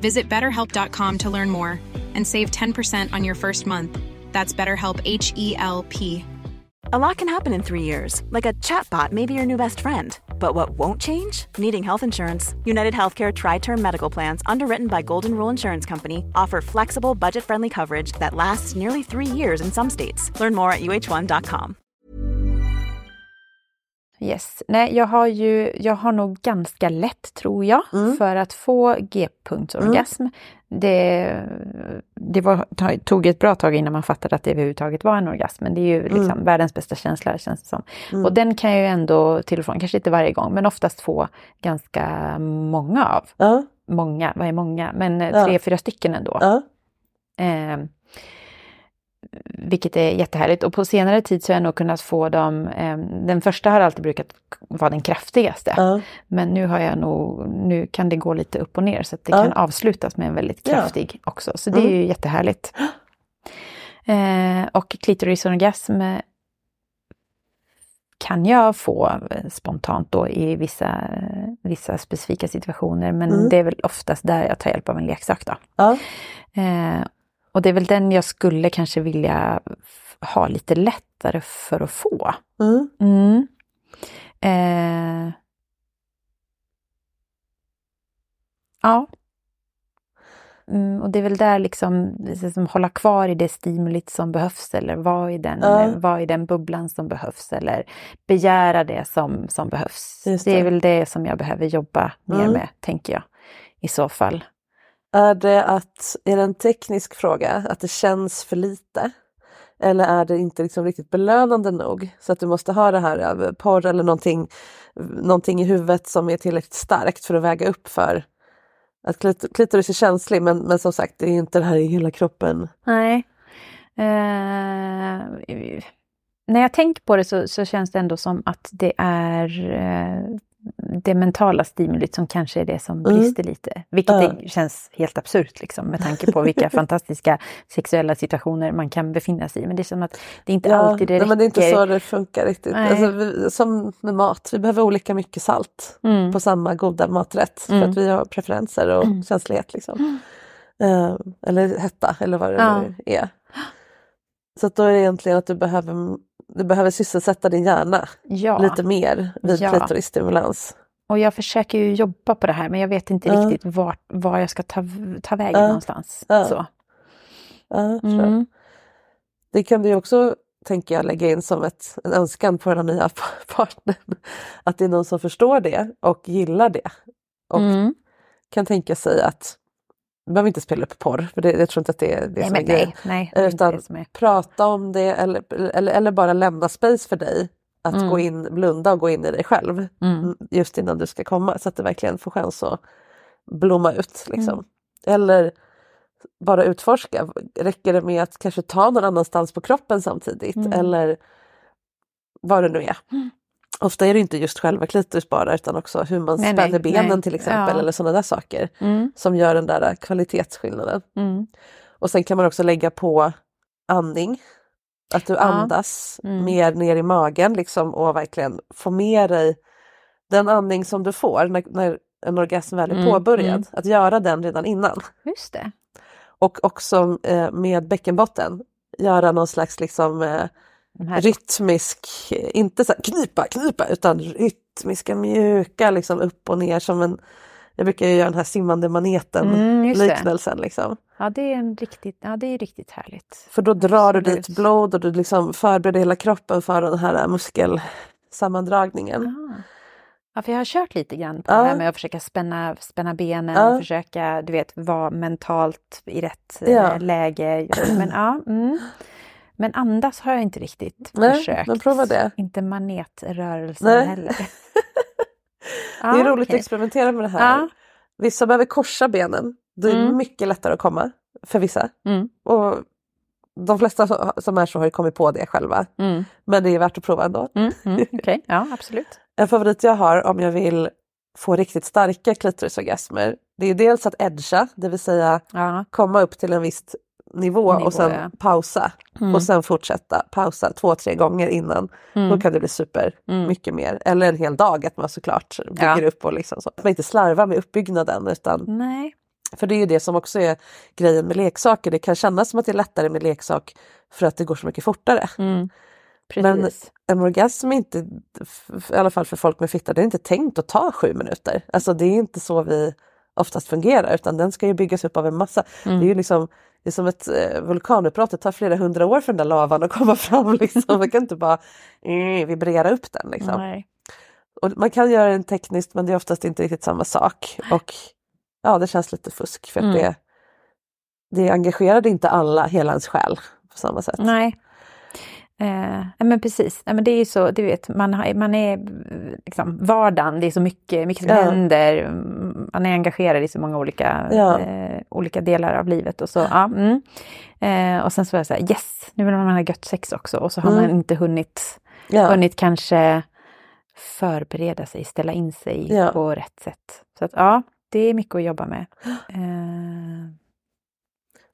S5: Visit betterhelp.com to learn more and save 10% on your first month. That's BetterHelp H E L P.
S3: A lot can happen in three years, like a chatbot may be your new best friend. But what won't change? Needing health insurance. United Healthcare Tri Term Medical Plans, underwritten by Golden Rule Insurance Company, offer flexible, budget friendly coverage that lasts nearly three years in some states. Learn more at uh1.com.
S2: Yes. Nej, jag har ju, jag har nog ganska lätt tror jag
S1: Mm.
S2: för att få G-punktsorgasm. Det, det var, tog ett bra tag innan man fattade att det överhuvudtaget var en orgasm. Men det är ju liksom
S1: Mm.
S2: världens bästa känsla känns det som. Och den kan jag ju ändå till och från, kanske inte varje gång, men oftast få ganska många av. Många, vad är många? Men eh, tre, fyra stycken ändå. Eh, vilket är jättehärligt. Och på senare tid så har jag nog kunnat få dem, eh, den första har alltid brukat vara den kraftigaste.
S1: Ja.
S2: Men nu har jag nog, nu kan det gå lite upp och ner så att det
S1: Ja.
S2: kan avslutas med en väldigt kraftig också. Så det är
S1: Mm.
S2: ju jättehärligt. Eh, och klitorisorgasm kan jag få spontant då i vissa, vissa specifika situationer. Men
S1: Mm.
S2: det är väl oftast där jag tar hjälp av en leksak då.
S1: Ja.
S2: Eh, och det är väl den jag skulle kanske vilja ha lite lättare för att få.
S1: Mm.
S2: Mm. Eh, ja. Mm, och det är väl där liksom, liksom hålla kvar i det stimulit som behövs eller vara i den,
S1: Ja.
S2: vara i den bubblan som behövs eller begära det som, som behövs.
S1: Just
S2: det är
S1: det.
S2: väl det som jag behöver jobba mer
S1: Mm.
S2: med, tänker jag. I så fall.
S1: Är det att, är det en teknisk fråga, att det känns för lite? Eller är det inte liksom riktigt belönande nog? Så att du måste ha det här eh, porr eller någonting, någonting i huvudet som är tillräckligt starkt för att väga upp för att klit- klitoris är känslig men, men som sagt det är inte det här i hela kroppen.
S2: Nej. Eh, när jag tänker på det så, så känns det ändå som att det är eh, det mentala stimulit som kanske är det som
S1: Mm.
S2: brister lite. Vilket
S1: Ja.
S2: det känns helt absurt liksom, med tanke på vilka fantastiska sexuella situationer man kan befinna sig i. Men det är som att det inte alltid det räcker.
S1: men det är inte så det funkar riktigt. Alltså, vi, som med mat, vi behöver olika mycket salt
S2: Mm.
S1: på samma goda maträtt för
S2: Mm.
S1: att vi har preferenser och
S2: Mm.
S1: känslighet. Liksom. Eh, eller hetta eller vad det
S2: Ja.
S1: nu är. Så att då är det egentligen att du behöver, du behöver sysselsätta din hjärna
S2: Ja.
S1: lite mer vid
S2: Ja.
S1: klitorisstimulans.
S2: Och jag försöker ju jobba på det här men jag vet inte
S1: Ja.
S2: riktigt var, var jag ska ta, ta vägen någonstans. Så. Mm.
S1: Det kan du ju också, tänker jag, lägga in som ett, en önskan på den nya partnern. Att det är någon som förstår det och gillar det. Och
S2: Mm.
S1: kan tänka sig att, du behöver inte spela upp porr, för det, jag tror inte att det är det
S2: Nej,
S1: som är grejen.
S2: nej, nej,
S1: Utan
S2: är.
S1: prata om det eller, eller, eller bara lämna space för dig att
S2: Mm.
S1: gå in, blunda och gå in i dig själv
S2: Mm.
S1: just innan du ska komma så att det verkligen får chans att blomma ut. Liksom.
S2: Mm.
S1: Eller bara utforska, räcker det med att kanske ta någon annanstans på kroppen samtidigt
S2: Mm.
S1: eller vad det nu är. Ofta är det inte just själva klitoris bara utan också hur man
S2: Nej,
S1: spänner
S2: nej,
S1: benen
S2: nej.
S1: till exempel
S2: Ja.
S1: eller sådana där saker
S2: Mm.
S1: som gör den där kvalitetsskillnaden.
S2: Mm.
S1: Och sen kan man också lägga på andning. Att du
S2: Ja.
S1: andas
S2: Mm.
S1: mer ner i magen liksom och verkligen få med dig den andning som du får när, när en orgasm väl är
S2: Mm,
S1: påbörjad.
S2: mm.
S1: Att göra den redan innan.
S2: Just det.
S1: Och också eh, med bäckenbotten göra någon slags liksom eh,
S2: här-
S1: rytmisk, inte så här knipa, knipa, utan rytmiska mjuka liksom upp och ner som en, jag brukar ju göra den här simmande maneten
S2: Mm,
S1: liksom.
S2: Ja, det är en riktigt, ja, det är riktigt härligt.
S1: För då drar du dit blod och du liksom förbereder hela kroppen för den här muskelsammandragningen.
S2: Ah. Ja, för jag har kört lite grann på
S1: Ja.
S2: det här med att försöka spänna, spänna benen,
S1: Ja.
S2: försöka du vet, vara mentalt i rätt
S1: Ja.
S2: eh, läge. Men, ja, mm. Men andas har jag inte riktigt
S1: Nej,
S2: försökt.
S1: men prova det.
S2: Inte manetrörelsen
S1: Nej.
S2: heller.
S1: det är roligt
S2: okej.
S1: att experimentera med det här.
S2: Ja.
S1: Vissa behöver korsa benen. Det är
S2: Mm.
S1: mycket lättare att komma för vissa.
S2: Mm.
S1: Och de flesta som är så har ju kommit på det själva.
S2: Mm.
S1: Men det är värt att prova ändå.
S2: Mm. Mm. Okej, ja absolut.
S1: En favorit jag har om jag vill få riktigt starka klitorisorgasmer det är dels att edga, det vill säga
S2: Ja.
S1: komma upp till en viss nivå,
S2: Nivå,
S1: och sen
S2: ja.
S1: pausa.
S2: Mm.
S1: Och sen fortsätta pausa två, tre gånger innan.
S2: Mm.
S1: Då kan det bli super
S2: Mm.
S1: mycket mer. Eller en hel dag att man såklart bygger
S2: Ja.
S1: upp och liksom så. Att man inte slarvar med uppbyggnaden utan
S2: Nej.
S1: för det är ju det som också är grejen med leksaker. Det kan kännas som att det är lättare med leksak för att det går så mycket fortare.
S2: Mm.
S1: Men en orgasm är inte, i alla fall för folk med fitta, det är inte tänkt att ta sju minuter. Alltså det är inte så vi oftast fungerar utan den ska ju byggas upp av en massa.
S2: Mm.
S1: Det är ju liksom det är som ett eh, vulkanutbrott, det tar flera hundra år för den där lavan att komma fram. Liksom. Man kan inte bara eh, vibrera upp den. Liksom. Och man kan göra den tekniskt men det är oftast inte riktigt samma sak. Och ja, det känns lite fusk för
S2: Mm.
S1: det, det engagerade inte alla, hela ens själ på samma sätt.
S2: Nej. Eh, men precis, ja, men det är ju så, du vet, man, har, man är liksom, vardagen, det är så mycket, mycket som
S1: Ja.
S2: händer, man är engagerad i så många olika,
S1: Ja.
S2: eh, olika delar av livet och så. Ja, mm. eh, och sen så var jag så här, yes, nu vill man ha gött sex också och så har
S1: Mm.
S2: man inte hunnit,
S1: Ja.
S2: hunnit kanske förbereda sig, ställa in sig på rätt sätt. Så att ja, det är mycket att jobba med.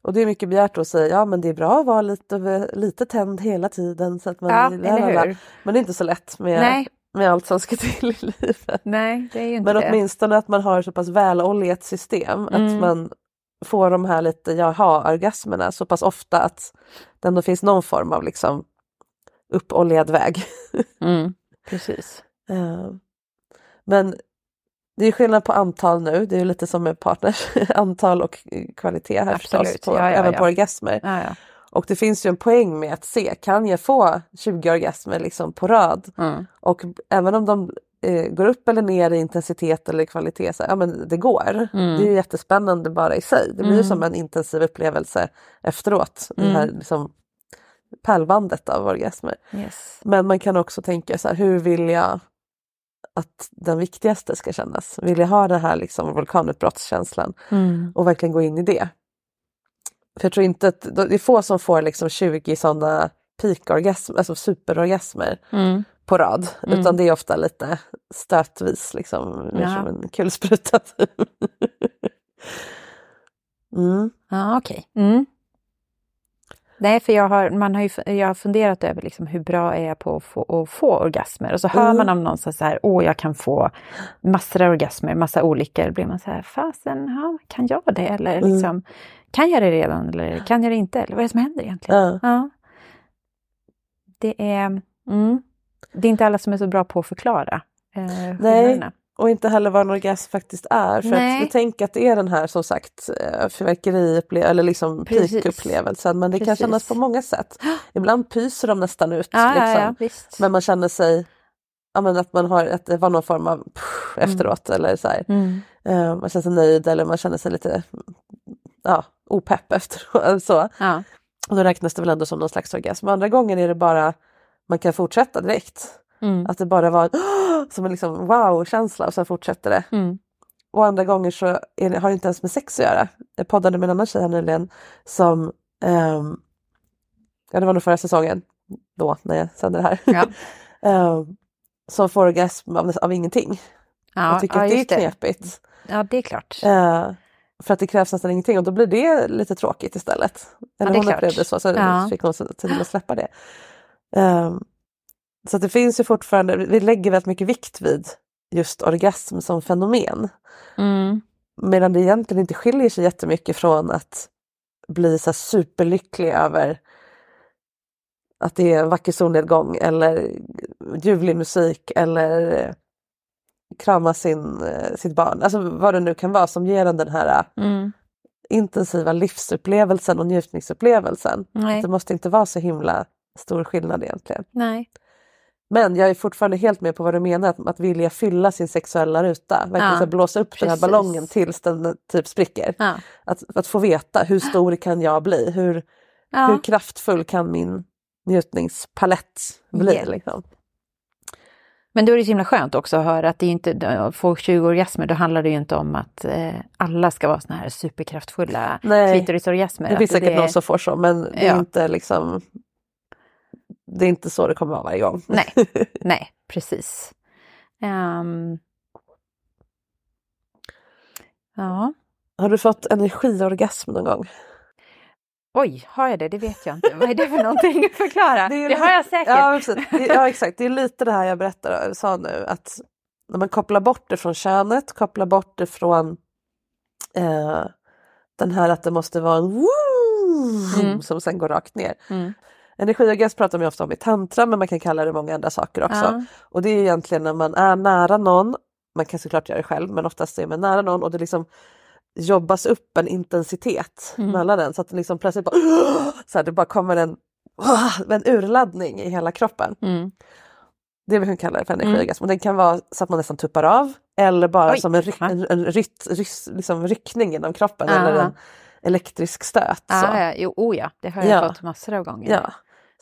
S1: Och det är mycket begärt att säga, ja men det är bra att vara lite, lite tänd hela tiden. Så att man,
S2: Ja, eller?
S1: Men det är inte så lätt med,
S2: Nej.
S1: med allt som ska till i livet.
S2: nej, det är ju inte
S1: Men
S2: det.
S1: åtminstone att man har så pass väloljat system att
S2: Mm.
S1: man får de här lite jaha-orgasmerna så pass ofta att det ändå finns någon form av liksom uppoljad väg.
S2: Mm, precis.
S1: Eh, Men det är skillnad på antal nu, det är lite som med partners, antal och kvalitet här förstås,
S2: Absolut.
S1: på,
S2: Ja, ja,
S1: även
S2: ja.
S1: på orgasmer. Och det finns ju en poäng med att se, kan jag få 20 orgasmer liksom på rad?
S2: Mm.
S1: Och även om de eh, går upp eller ner i intensitet eller kvalitet, så, ja men det går.
S2: Mm.
S1: Det är ju jättespännande bara i sig. Det blir ju
S2: Mm.
S1: som en intensiv upplevelse efteråt. Det
S2: Mm.
S1: här liksom pärlbandet av orgasmer.
S2: Yes.
S1: Men man kan också tänka så här, hur vill jag att den viktigaste ska kännas? Vill jag ha den här liksom vulkanutbrottskänslan
S2: Mm.
S1: och verkligen gå in i det? För jag tror inte att, det är få som får liksom 20 sådana peakorgasmer, alltså superorgasmer
S2: Mm.
S1: på rad.
S2: Mm.
S1: Utan det är ofta lite stötvis, liksom, mer
S2: Ja.
S1: som en kulspruta. mm.
S2: Ja, okej. Mm. Nej, för jag har, man har ju, jag har funderat över liksom hur bra är jag på att få, att få orgasmer. Och så hör
S1: Mm.
S2: man om någon som så här, åh jag kan få massor av orgasmer, massa olika. Då blir man så här, fasen, ja, kan jag det? Eller
S1: Mm.
S2: liksom, kan jag det redan? Eller kan jag det inte? Eller vad är det som händer egentligen?
S1: Ja.
S2: Ja. Det är, mm, det är inte alla som är så bra på att förklara eh,
S1: Nej. Och inte heller vad en orgasm faktiskt är. För
S2: Nej.
S1: att vi tänker att det är den här som sagt eh, fyrverkeriupple- eller liksom
S2: Precis.
S1: peakupplevelsen. Men det kan
S2: Precis.
S1: kännas på många sätt. Ibland pyser de nästan ut.
S2: Ja,
S1: liksom.
S2: ja, ja, visst.
S1: Men man känner sig Ja, men att man har att det var någon form av pff, efteråt eller så här.
S2: Mm.
S1: Eh, man känner sig nöjd eller man känner sig lite ja, opepp efteråt. Så.
S2: Ja.
S1: Och då räknas det väl ändå som någon slags orgasm. Andra gånger är det bara man kan fortsätta direkt.
S2: Mm.
S1: Att det bara var som en liksom wow-känsla och sen fortsätter det.
S2: Mm.
S1: Och andra gånger så det, har det inte ens med sex att göra. Jag poddade med en annan tjej här nyligen som, ehm, ja det var nog förra säsongen då när jag sände det här,
S2: Ja.
S1: Ehm, som får orgasm av, av ingenting.
S2: Ja,
S1: jag tycker
S2: ja,
S1: att det är
S2: just det.
S1: knepigt.
S2: Ja, det är klart.
S1: Eh, för att det krävs nästan ingenting och då blir det lite tråkigt istället. Eller
S2: det är
S1: hon
S2: klart.
S1: upplevde så, så
S2: Ja.
S1: fick hon till att släppa det. Ehm, så det finns ju fortfarande, vi lägger väldigt mycket vikt vid just orgasm som fenomen.
S2: Mm.
S1: Medan det egentligen inte skiljer sig jättemycket från att bli så superlycklig över att det är en vacker solnedgång eller ljuvlig musik eller krama sin, eh, sitt barn. Alltså vad det nu kan vara som ger en den här eh,
S2: Mm.
S1: intensiva livsupplevelsen och njutningsupplevelsen. Det måste inte vara så himla stor skillnad egentligen.
S2: Nej.
S1: Men jag är fortfarande helt med på vad du menar, att, att vilja fylla sin sexuella ruta. Verkligen
S2: Ja,
S1: så blåsa upp den här
S2: precis.
S1: ballongen tills den typ spricker.
S2: Ja.
S1: Att, att få veta hur stor kan jag bli? Hur,
S2: Ja.
S1: hur kraftfull kan min njutningspalett bli?
S2: Ja.
S1: Liksom?
S2: Men då är det så himla skönt också att höra att det är inte, få 20 orgasmer, då handlar det ju inte om att eh, alla ska vara såna här superkraftfulla klitorisorgasmer.
S1: Det finns säkert någon som får så men det är
S2: Ja.
S1: inte liksom det är inte så det kommer vara varje gång.
S2: Nej, nej, precis. Ehm. ja.
S1: Har du fått energiorgasm någon gång?
S2: Oj, har jag det? Det vet jag inte. Vad är det för någonting? Förklara. Det,
S1: ju
S2: har jag säkert.
S1: Ja. Det, ja exakt, det är lite det här jag berättade, sa nu att när man kopplar bort det från könet, kopplar bort det från eh, den här att det måste vara en woo,
S2: Mm.
S1: som sen går rakt ner.
S2: Mm.
S1: Energiorgasm pratar man ofta om i tantra men man kan kalla det många andra saker också.
S2: Ja.
S1: Och det är egentligen när man är nära någon, man kan såklart göra det själv men oftast är man nära någon och det liksom jobbas upp en intensitet
S2: Mm.
S1: mellan den så att det liksom plötsligt bara, så här, det bara kommer en, en urladdning i hela kroppen.
S2: Mm.
S1: Det är vad hon kallar det för energiorgasm. Och den kan vara så att man nästan tuppar av eller bara
S2: Oj,
S1: som en, ryck, en, en rytt, rys, liksom ryckning genom kroppen
S2: Aha.
S1: eller en elektrisk stöt. så.
S2: Ah, ja, jo, oh ja, det har jag
S1: Ja.
S2: fått massor av gånger.
S1: Ja.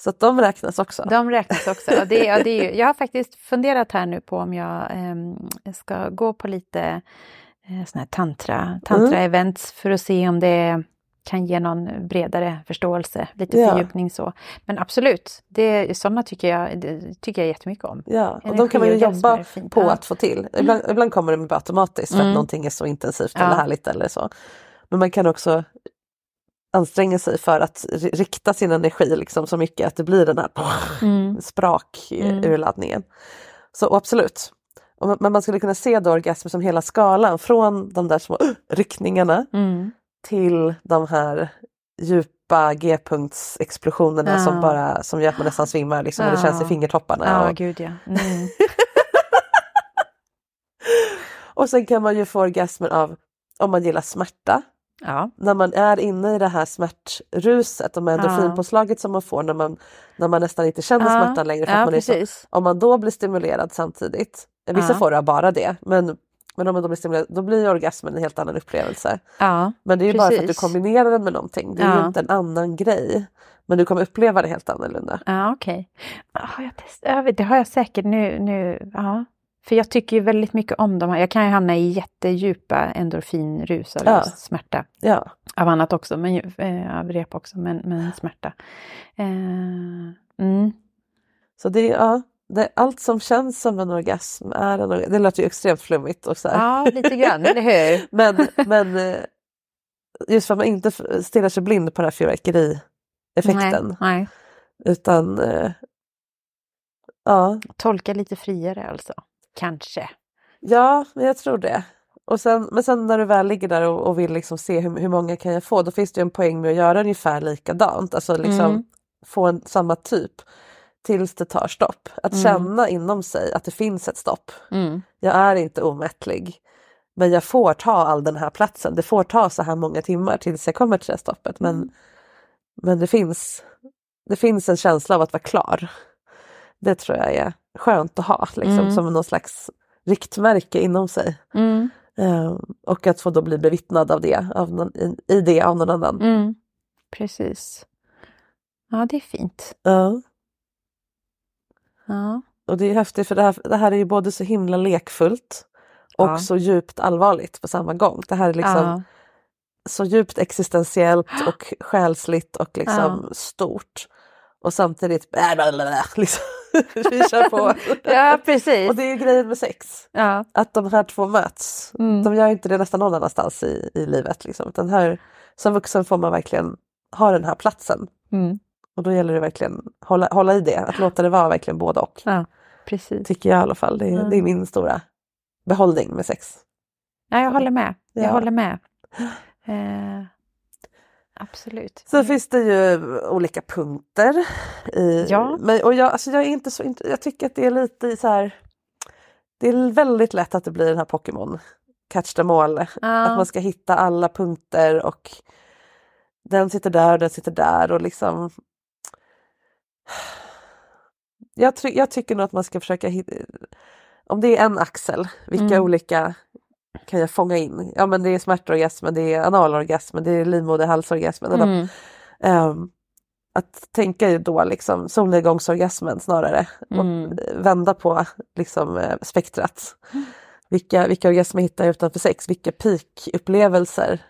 S1: Så att de räknas också.
S2: De räknas också. Ja, det, ja, det är ju, jag har faktiskt funderat här nu på om jag eh, ska gå på lite eh, såna här tantra, tantra-events för att se om det kan ge någon bredare förståelse, lite
S1: Ja.
S2: fördjupning så. Men absolut, det, sådana tycker jag, det tycker jag jättemycket om.
S1: Ja, och de kan man ju jobba på
S2: Ja.
S1: att få till. Ibland, ibland kommer de bara automatiskt för att
S2: Mm.
S1: någonting är så intensivt eller härligt eller så. Men man kan också anstränga sig för att ri- rikta sin energi liksom så mycket att det blir den här
S2: Mm.
S1: sprak i-
S2: Mm.
S1: Så absolut. Men man skulle kunna se då orgasmer som hela skalan från de där små ryckningarna
S2: Mm.
S1: till de här djupa G-punktsexplosionerna
S2: Ja.
S1: som bara som gör att man nästan svimmar liksom, och det känns i fingertopparna.
S2: Ja,
S1: och,
S2: gud ja. Mm.
S1: och sen kan man ju få orgasmer av om man gillar smärta.
S2: Ja.
S1: När man är inne i det här smärtruset och med
S2: Ja.
S1: endorfinpåslaget som man får när man, när man nästan inte känner
S2: Ja.
S1: smärtan längre. För
S2: Ja,
S1: man är så,
S2: precis.
S1: om man då blir stimulerad samtidigt, vissa
S2: Ja.
S1: får det bara det, men, men om man då blir stimulerad då blir orgasmen en helt annan upplevelse.
S2: Ja,
S1: Men det är ju bara för att du
S2: precis.
S1: kombinerar den med någonting. Det är ju
S2: Ja.
S1: inte en annan grej. Men du kommer uppleva det helt annorlunda.
S2: Ja, okej. Vet, det har jag säkert nu. nu ja. För jag tycker ju väldigt mycket om de här. Jag kan ju hamna i jättedjupa endorfinrus av
S1: Ja.
S2: smärta.
S1: Ja.
S2: Av annat också, men, eh, av rep också, men, men smärta. Eh, mm.
S1: Så det är, ja, det, allt som känns som en orgasm är en orgasm. Det låter ju extremt flummigt. Och så här.
S2: Ja, lite grann, eller hur?
S1: men, men eh, just för att man inte stirrar sig blind på den här fyrverkerieffekten.
S2: Nej, nej.
S1: Utan eh, ja,
S2: Tolka lite friare alltså. Kanske.
S1: ja, men jag tror det. Och sen, men sen när du väl ligger där och, och vill liksom se hur, hur många kan jag få, då finns det en poäng med att göra ungefär likadant. Alltså liksom
S2: Mm.
S1: få en, samma typ tills det tar stopp. Att
S2: Mm.
S1: känna inom sig att det finns ett stopp.
S2: Mm.
S1: Jag är inte omättlig. Men jag får ta all den här platsen. Det får ta så här många timmar tills jag kommer till det här stoppet. Men,
S2: Mm.
S1: men det, finns, det finns en känsla av att vara klar. Det tror jag är skönt att ha liksom,
S2: Mm.
S1: som någon slags riktmärke inom sig.
S2: Mm.
S1: Eh, och att få då bli bevittnad av det, av någon, i, i det av någon annan.
S2: Mm. Precis. Ja, det är fint.
S1: Ja.
S2: Ja.
S1: Och det är häftigt för det här, det här är ju både så himla lekfullt och
S2: Ja.
S1: så djupt allvarligt på samma gång. Det här är liksom
S2: Ja.
S1: så djupt existentiellt och själsligt och liksom stort. Och samtidigt liksom, vi kör på.
S2: Ja, precis.
S1: Och det är ju grejen med sex.
S2: Ja.
S1: Att de här två möts.
S2: Mm.
S1: De gör inte det nästan någon annanstans i, i livet. Liksom. Utan här, som vuxen får man verkligen ha den här platsen.
S2: Mm.
S1: Och då gäller det verkligen hålla, hålla i det. Att låta det vara verkligen både och.
S2: Ja, precis.
S1: Tycker jag i alla fall. Det är,
S2: Mm.
S1: det är min stora behållning med sex.
S2: Ja, jag håller med. Jag
S1: Ja.
S2: håller med. Eh, absolut.
S1: Sen finns det ju olika punkter. I,
S2: Ja.
S1: men, och jag, alltså jag, är inte så, jag tycker att det är lite så här. Det är väldigt lätt att det blir den här Pokémon catch them all. Att man ska hitta alla punkter och den sitter där och den sitter där och liksom. Jag, jag tycker nog att man ska försöka hitta, om det är en axel, vilka
S2: Mm.
S1: olika kan jag fånga in? Ja men det är smärtorgasmen, det är analorgasmen, det är livmoderhalsorgasmen.
S2: Mm.
S1: Ehm, att tänka då liksom solnedgångsorgasmen snarare
S2: Mm.
S1: och vända på liksom eh, spektrat. Vilka, vilka orgasmer hittar jag utanför sex? Vilka peakupplevelser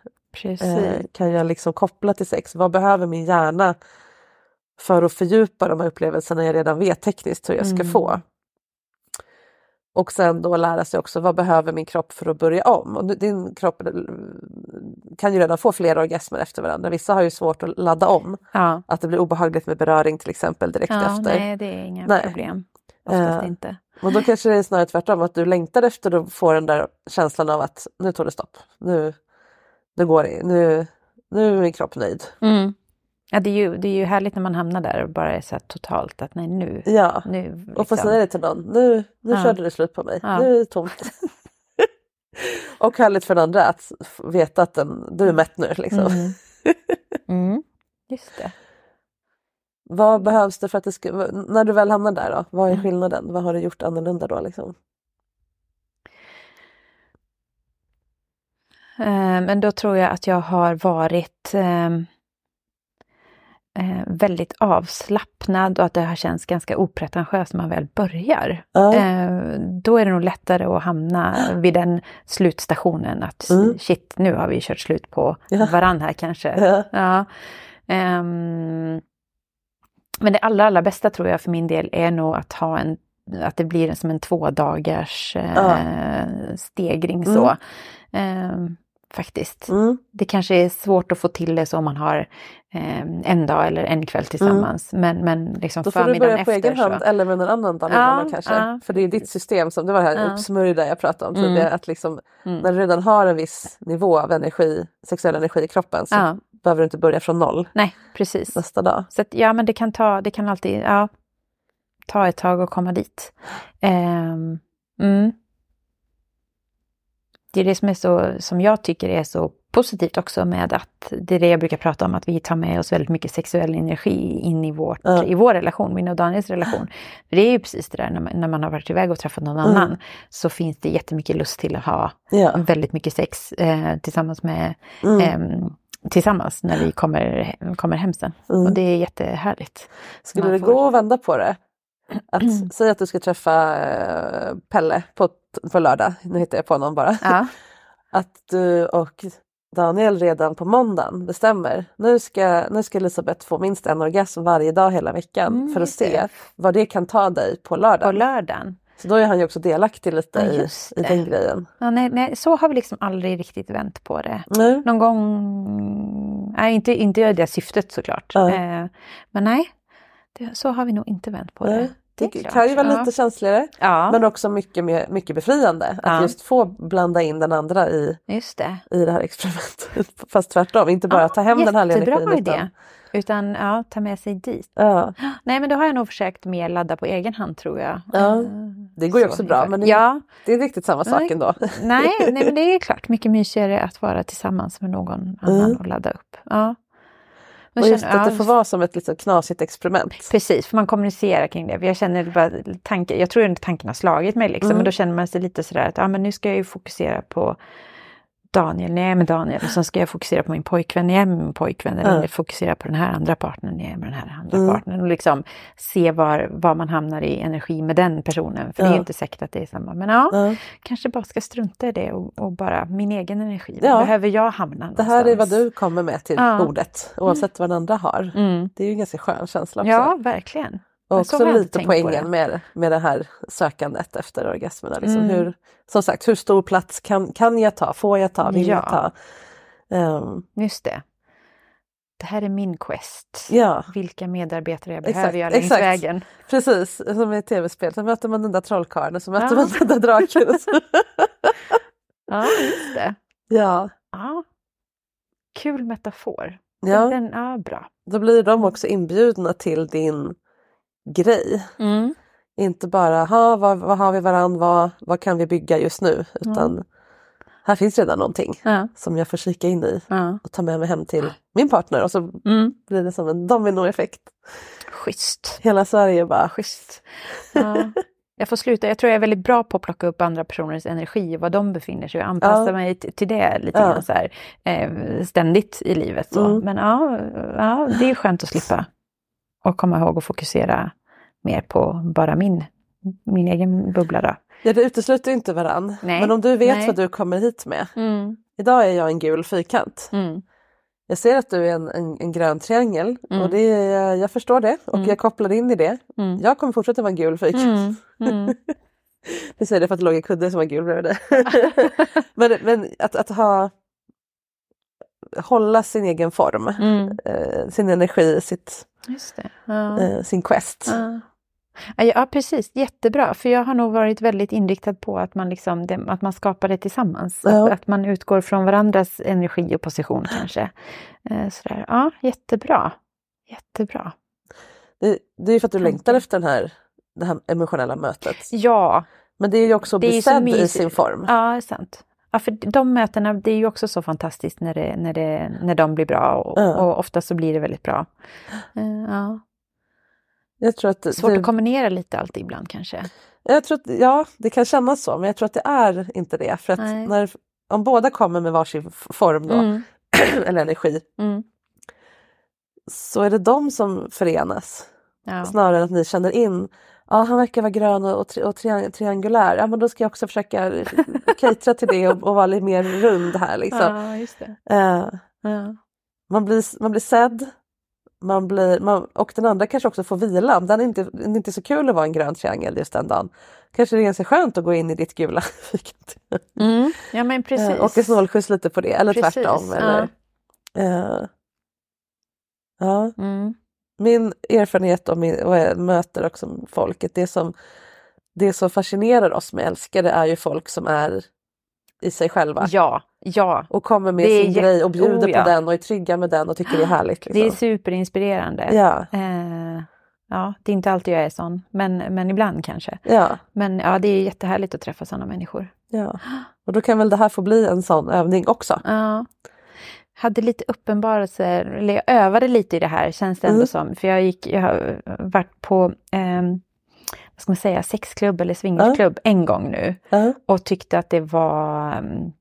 S1: eh, kan jag liksom koppla till sex? Vad behöver min hjärna för att fördjupa de här upplevelserna jag redan vet tekniskt hur jag ska
S2: Mm.
S1: få? Och sen då lära sig också vad behöver min kropp för att börja om? Och din kropp eh, kan ju redan få flera orgasmer efter varandra. Vissa har ju svårt att ladda om.
S2: Ja.
S1: Att det blir obehagligt med beröring till exempel direkt
S2: ja,
S1: efter.
S2: nej, det är inga
S1: Nej.
S2: problem. Oftast
S1: Eh,
S2: inte.
S1: Och då kanske det är snarare tvärtom, att du längtar efter att få den där känslan av att nu tog det stopp. Nu, nu går det, nu, nu är min kropp nöjd.
S2: Mm. Ja, det, är ju, det är ju härligt när man hamnar där och bara är så här totalt att nej nu,
S1: Ja,
S2: nu
S1: och få
S2: liksom.
S1: säga det till någon. Nu, nu
S2: Ja.
S1: körde det slut på mig,
S2: Ja.
S1: nu är det tomt. och härligt för den andra att veta att den, du är mätt nu. Liksom.
S2: Mm. Mm. Just det.
S1: Vad behövs det för att det ska, när du väl hamnar där då, vad är
S2: Mm.
S1: skillnaden? Vad har du gjort annorlunda då? Liksom?
S2: Eh, Men då tror jag att jag har varit ehm, eh, väldigt avslappnad och att det har känts ganska opretentiöst när man väl börjar.
S1: Ja.
S2: Eh, då är det nog lättare att hamna vid den slutstationen att
S1: Mm.
S2: shit, nu har vi kört slut på
S1: Ja.
S2: varann här kanske.
S1: Ja.
S2: Ja. Ehm, men det allra, allra bästa tror jag för min del är nog att ha en att det blir som en två dagars eh, stegring
S1: Mm.
S2: så. Ehm, faktiskt.
S1: Mm.
S2: Det kanske är svårt att få till det så om man har eh, en dag eller en kväll tillsammans. Men, men liksom
S1: Mm. Då får du börja på
S2: efter
S1: egen hand
S2: så.
S1: eller med någon annan dag
S2: Ja,
S1: kanske.
S2: ja.
S1: För det är ditt system som, det var det här
S2: Ja.
S1: uppsmörjda jag pratade om
S2: Mm.
S1: tidigare. Att liksom,
S2: Mm.
S1: När du redan har en viss nivå av energi, sexuell energi i kroppen så
S2: Ja.
S1: behöver du inte börja från noll
S2: Nej, precis.
S1: nästa dag.
S2: Så att, ja, men det kan ta, det kan alltid, ja, ta ett tag att komma dit. Ehm, mm. Det är det som är så, som jag tycker är så positivt också med att det är det jag brukar prata om, att vi tar med oss väldigt mycket sexuell energi in i, vårt,
S1: Ja.
S2: i vår relation, min och Daniels relation. För det är ju precis det där när man, när man har varit iväg och träffat någon
S1: Mm.
S2: annan så finns det jättemycket lust till att ha
S1: Ja.
S2: väldigt mycket sex eh, tillsammans med
S1: Mm.
S2: ehm, tillsammans när vi kommer, kommer hem sen.
S1: Mm.
S2: Och det är jättehärligt.
S1: Skulle
S2: Man
S1: det
S2: får-
S1: gå att vända på det? Att säga att du ska träffa eh, Pelle på, på lördag, nu hittar jag på någon bara.
S2: Ja.
S1: Att du och Daniel redan på måndagen bestämmer, nu ska, nu ska Elisabeth få minst en orgasm varje dag hela veckan
S2: Mm,
S1: för att se vad det kan ta dig på lördag.
S2: På lördagen.
S1: Så då är han ju också delaktig lite
S2: Ja,
S1: i, i den grejen.
S2: Ja, nej, nej, så har vi liksom aldrig riktigt vänt på det.
S1: Nej.
S2: Någon gång, nej inte, inte i det syftet såklart.
S1: Ja.
S2: Eh, men nej, det, så har vi nog inte vänt på
S1: Nej.
S2: det.
S1: Det,
S2: klart.
S1: kan ju vara
S2: Ja.
S1: lite känsligare
S2: Ja,
S1: men också mycket, mer, mycket befriande att
S2: Ja.
S1: just få blanda in den andra i,
S2: just det.
S1: i det här experimentet. Fast tvärtom, inte bara ta hem den
S2: Jättebra
S1: energin.
S2: idé. Utan ja, ta med sig dit. Nej men då har jag nog försökt mer ladda på egen hand tror jag.
S1: Ja,
S2: Eh,
S1: det går ju
S2: så
S1: också bra men det,
S2: Ja,
S1: det är riktigt samma sak
S2: Nej.
S1: ändå.
S2: nej, nej men det är klart mycket mysigare att vara tillsammans med någon annan
S1: Mm.
S2: och ladda upp. Ja.
S1: Och just att det får vara som ett lite knasigt experiment.
S2: Precis, för man kommunicerar kring det. Jag känner bara tanken, jag tror att tanken har slagit mig liksom.
S1: Mm.
S2: Men då känner man sig lite sådär att ah, men nu ska jag ju fokusera på Daniel, är med Daniel. Och sen ska jag fokusera på min pojkvän jag är med min pojkvän. Eller
S1: Ja.
S2: fokusera på den här andra partnern jag är med den här andra
S1: Mm.
S2: partnern. Och liksom se var, var man hamnar i energi med den personen. För det är
S1: Ja.
S2: ju inte säkert att det är samma. Men ja,
S1: Ja.
S2: kanske bara ska strunta i det och, och bara min egen energi.
S1: Ja.
S2: Behöver jag hamna
S1: Det här är vad
S2: någonstans?
S1: du kommer med till
S2: Ja.
S1: bordet oavsett vad den andra har.
S2: Mm.
S1: Det är ju en ganska skön känsla också.
S2: Ja, verkligen.
S1: Och också lite poängen med, med det här sökandet efter orgasmerna. Liksom
S2: Mm.
S1: hur, som sagt, hur stor plats kan, kan jag ta? Får jag ta? Vill
S2: Ja.
S1: jag ta? Ehm,
S2: Just det. Det här är min quest.
S1: ja,
S2: Vilka medarbetare jag
S1: Exakt,
S2: behöver jag längs
S1: exakt.
S2: vägen.
S1: precis. Som i tv-spel. Så möter man den där trollkarlen och så möter
S2: Ja.
S1: man den där draken.
S2: Ja, just det.
S1: ja,
S2: Ja. Kul metafor.
S1: ja,
S2: Den, ja, bra.
S1: då blir de också inbjudna till din grej.
S2: Mm.
S1: Inte bara, ha, vad, vad har vi varann, vad, vad kan vi bygga just nu? Utan här finns redan någonting
S2: Ja.
S1: som jag får kika in i
S2: Ja.
S1: och ta med mig hem till min partner och så
S2: Mm.
S1: blir det som en dominoeffekt.
S2: Schysst.
S1: Hela Sverige bara,
S2: Schysst. Ja. Jag får sluta. Jag tror jag är väldigt bra på att plocka upp andra personers energi, var de befinner sig och anpassa
S1: Ja.
S2: mig till det lite
S1: Ja.
S2: grann så här, eh, ständigt i livet. Så.
S1: Mm.
S2: Men ja, ja, det är skönt att slippa. Och komma ihåg att fokusera mer på bara min, min egen bubbla då.
S1: ja, det utesluter inte varann.
S2: Nej.
S1: Men om du vet
S2: Nej.
S1: vad du kommer hit med.
S2: Mm.
S1: Idag är jag en gul fyrkant.
S2: Mm.
S1: Jag ser att du är en, en, en grön triangel
S2: Mm.
S1: och det, jag förstår det och
S2: Mm.
S1: jag kopplar in i det.
S2: Mm.
S1: Jag kommer fortsätta vara en gul fyrkant.
S2: Mm. Mm.
S1: Du säger det för att det låg en kudde som var gul bredvid dig. men men att, att ha hålla sin egen form,
S2: Mm.
S1: eh, sin energi, sitt,
S2: det. Ja.
S1: eh, sin quest.
S2: Ja. Ja, precis. Jättebra. För jag har nog varit väldigt inriktad på att man, liksom, att man skapar det tillsammans.
S1: Ja.
S2: Att, att man utgår från varandras energi och position kanske. Eh, sådär. Ja, jättebra. Jättebra.
S1: Det, det är ju för att du längtar efter den här, det här emotionella mötet.
S2: Ja,
S1: Men det är ju också att bli sedd i sin form.
S2: ja sant. Ja, för de mötena, det är ju också så fantastiskt när, det, när, det, när de blir bra. Och,
S1: Ja.
S2: och ofta så blir det väldigt bra. Eh, Ja.
S1: Jag tror att
S2: Svårt
S1: det,
S2: att kombinera lite alltid ibland kanske.
S1: jag tror att, ja, det kan kännas så men jag tror att det är inte det. För att
S2: Nej.
S1: när, om båda kommer med varsin form då,
S2: Mm.
S1: eller energi,
S2: Mm.
S1: så är det de som förenas.
S2: Ja.
S1: Snarare än att ni känner in, ja han verkar vara grön och, tri- och triang- triangulär, ja men då ska jag också försöka catera till det och, och vara lite mer rund här liksom.
S2: Ja, just det.
S1: Eh,
S2: Ja.
S1: man, blir, man blir sedd, man blir, man, och den andra kanske också får vila. Den är inte, det är inte så kul att vara en grön triangel just den dagen. Kanske det är ganska skönt att gå in i ditt gula fikat.
S2: Mm. Ja men precis.
S1: Eh, och snålskjuts lite på det, eller
S2: Precis,
S1: tvärtom.
S2: ja.
S1: Eller, eh, ja.
S2: Mm.
S1: Min erfarenhet och, min, och jag möter också folket, det som, det som fascinerar oss med älskare är ju folk som är i sig själva.
S2: Ja, ja.
S1: Och kommer med sin grej och bjuder
S2: oh, ja.
S1: på den och är trygga med den och tycker det är härligt. Liksom.
S2: Det är superinspirerande.
S1: Ja.
S2: Eh, ja, det är inte alltid jag är sån, men, men ibland kanske.
S1: Ja.
S2: Men ja, det är jättehärligt att träffa sådana människor.
S1: Ja. Och då kan väl det här få bli en sån övning också.
S2: Ja. Hade lite uppenbarelser, eller jag övade lite i det här känns det ändå
S1: Mm.
S2: som. För jag gick, jag har varit på, ehm, vad ska man säga, sexklubb eller swingersklubb en gång nu.
S1: Ja.
S2: Och tyckte att det var ehm,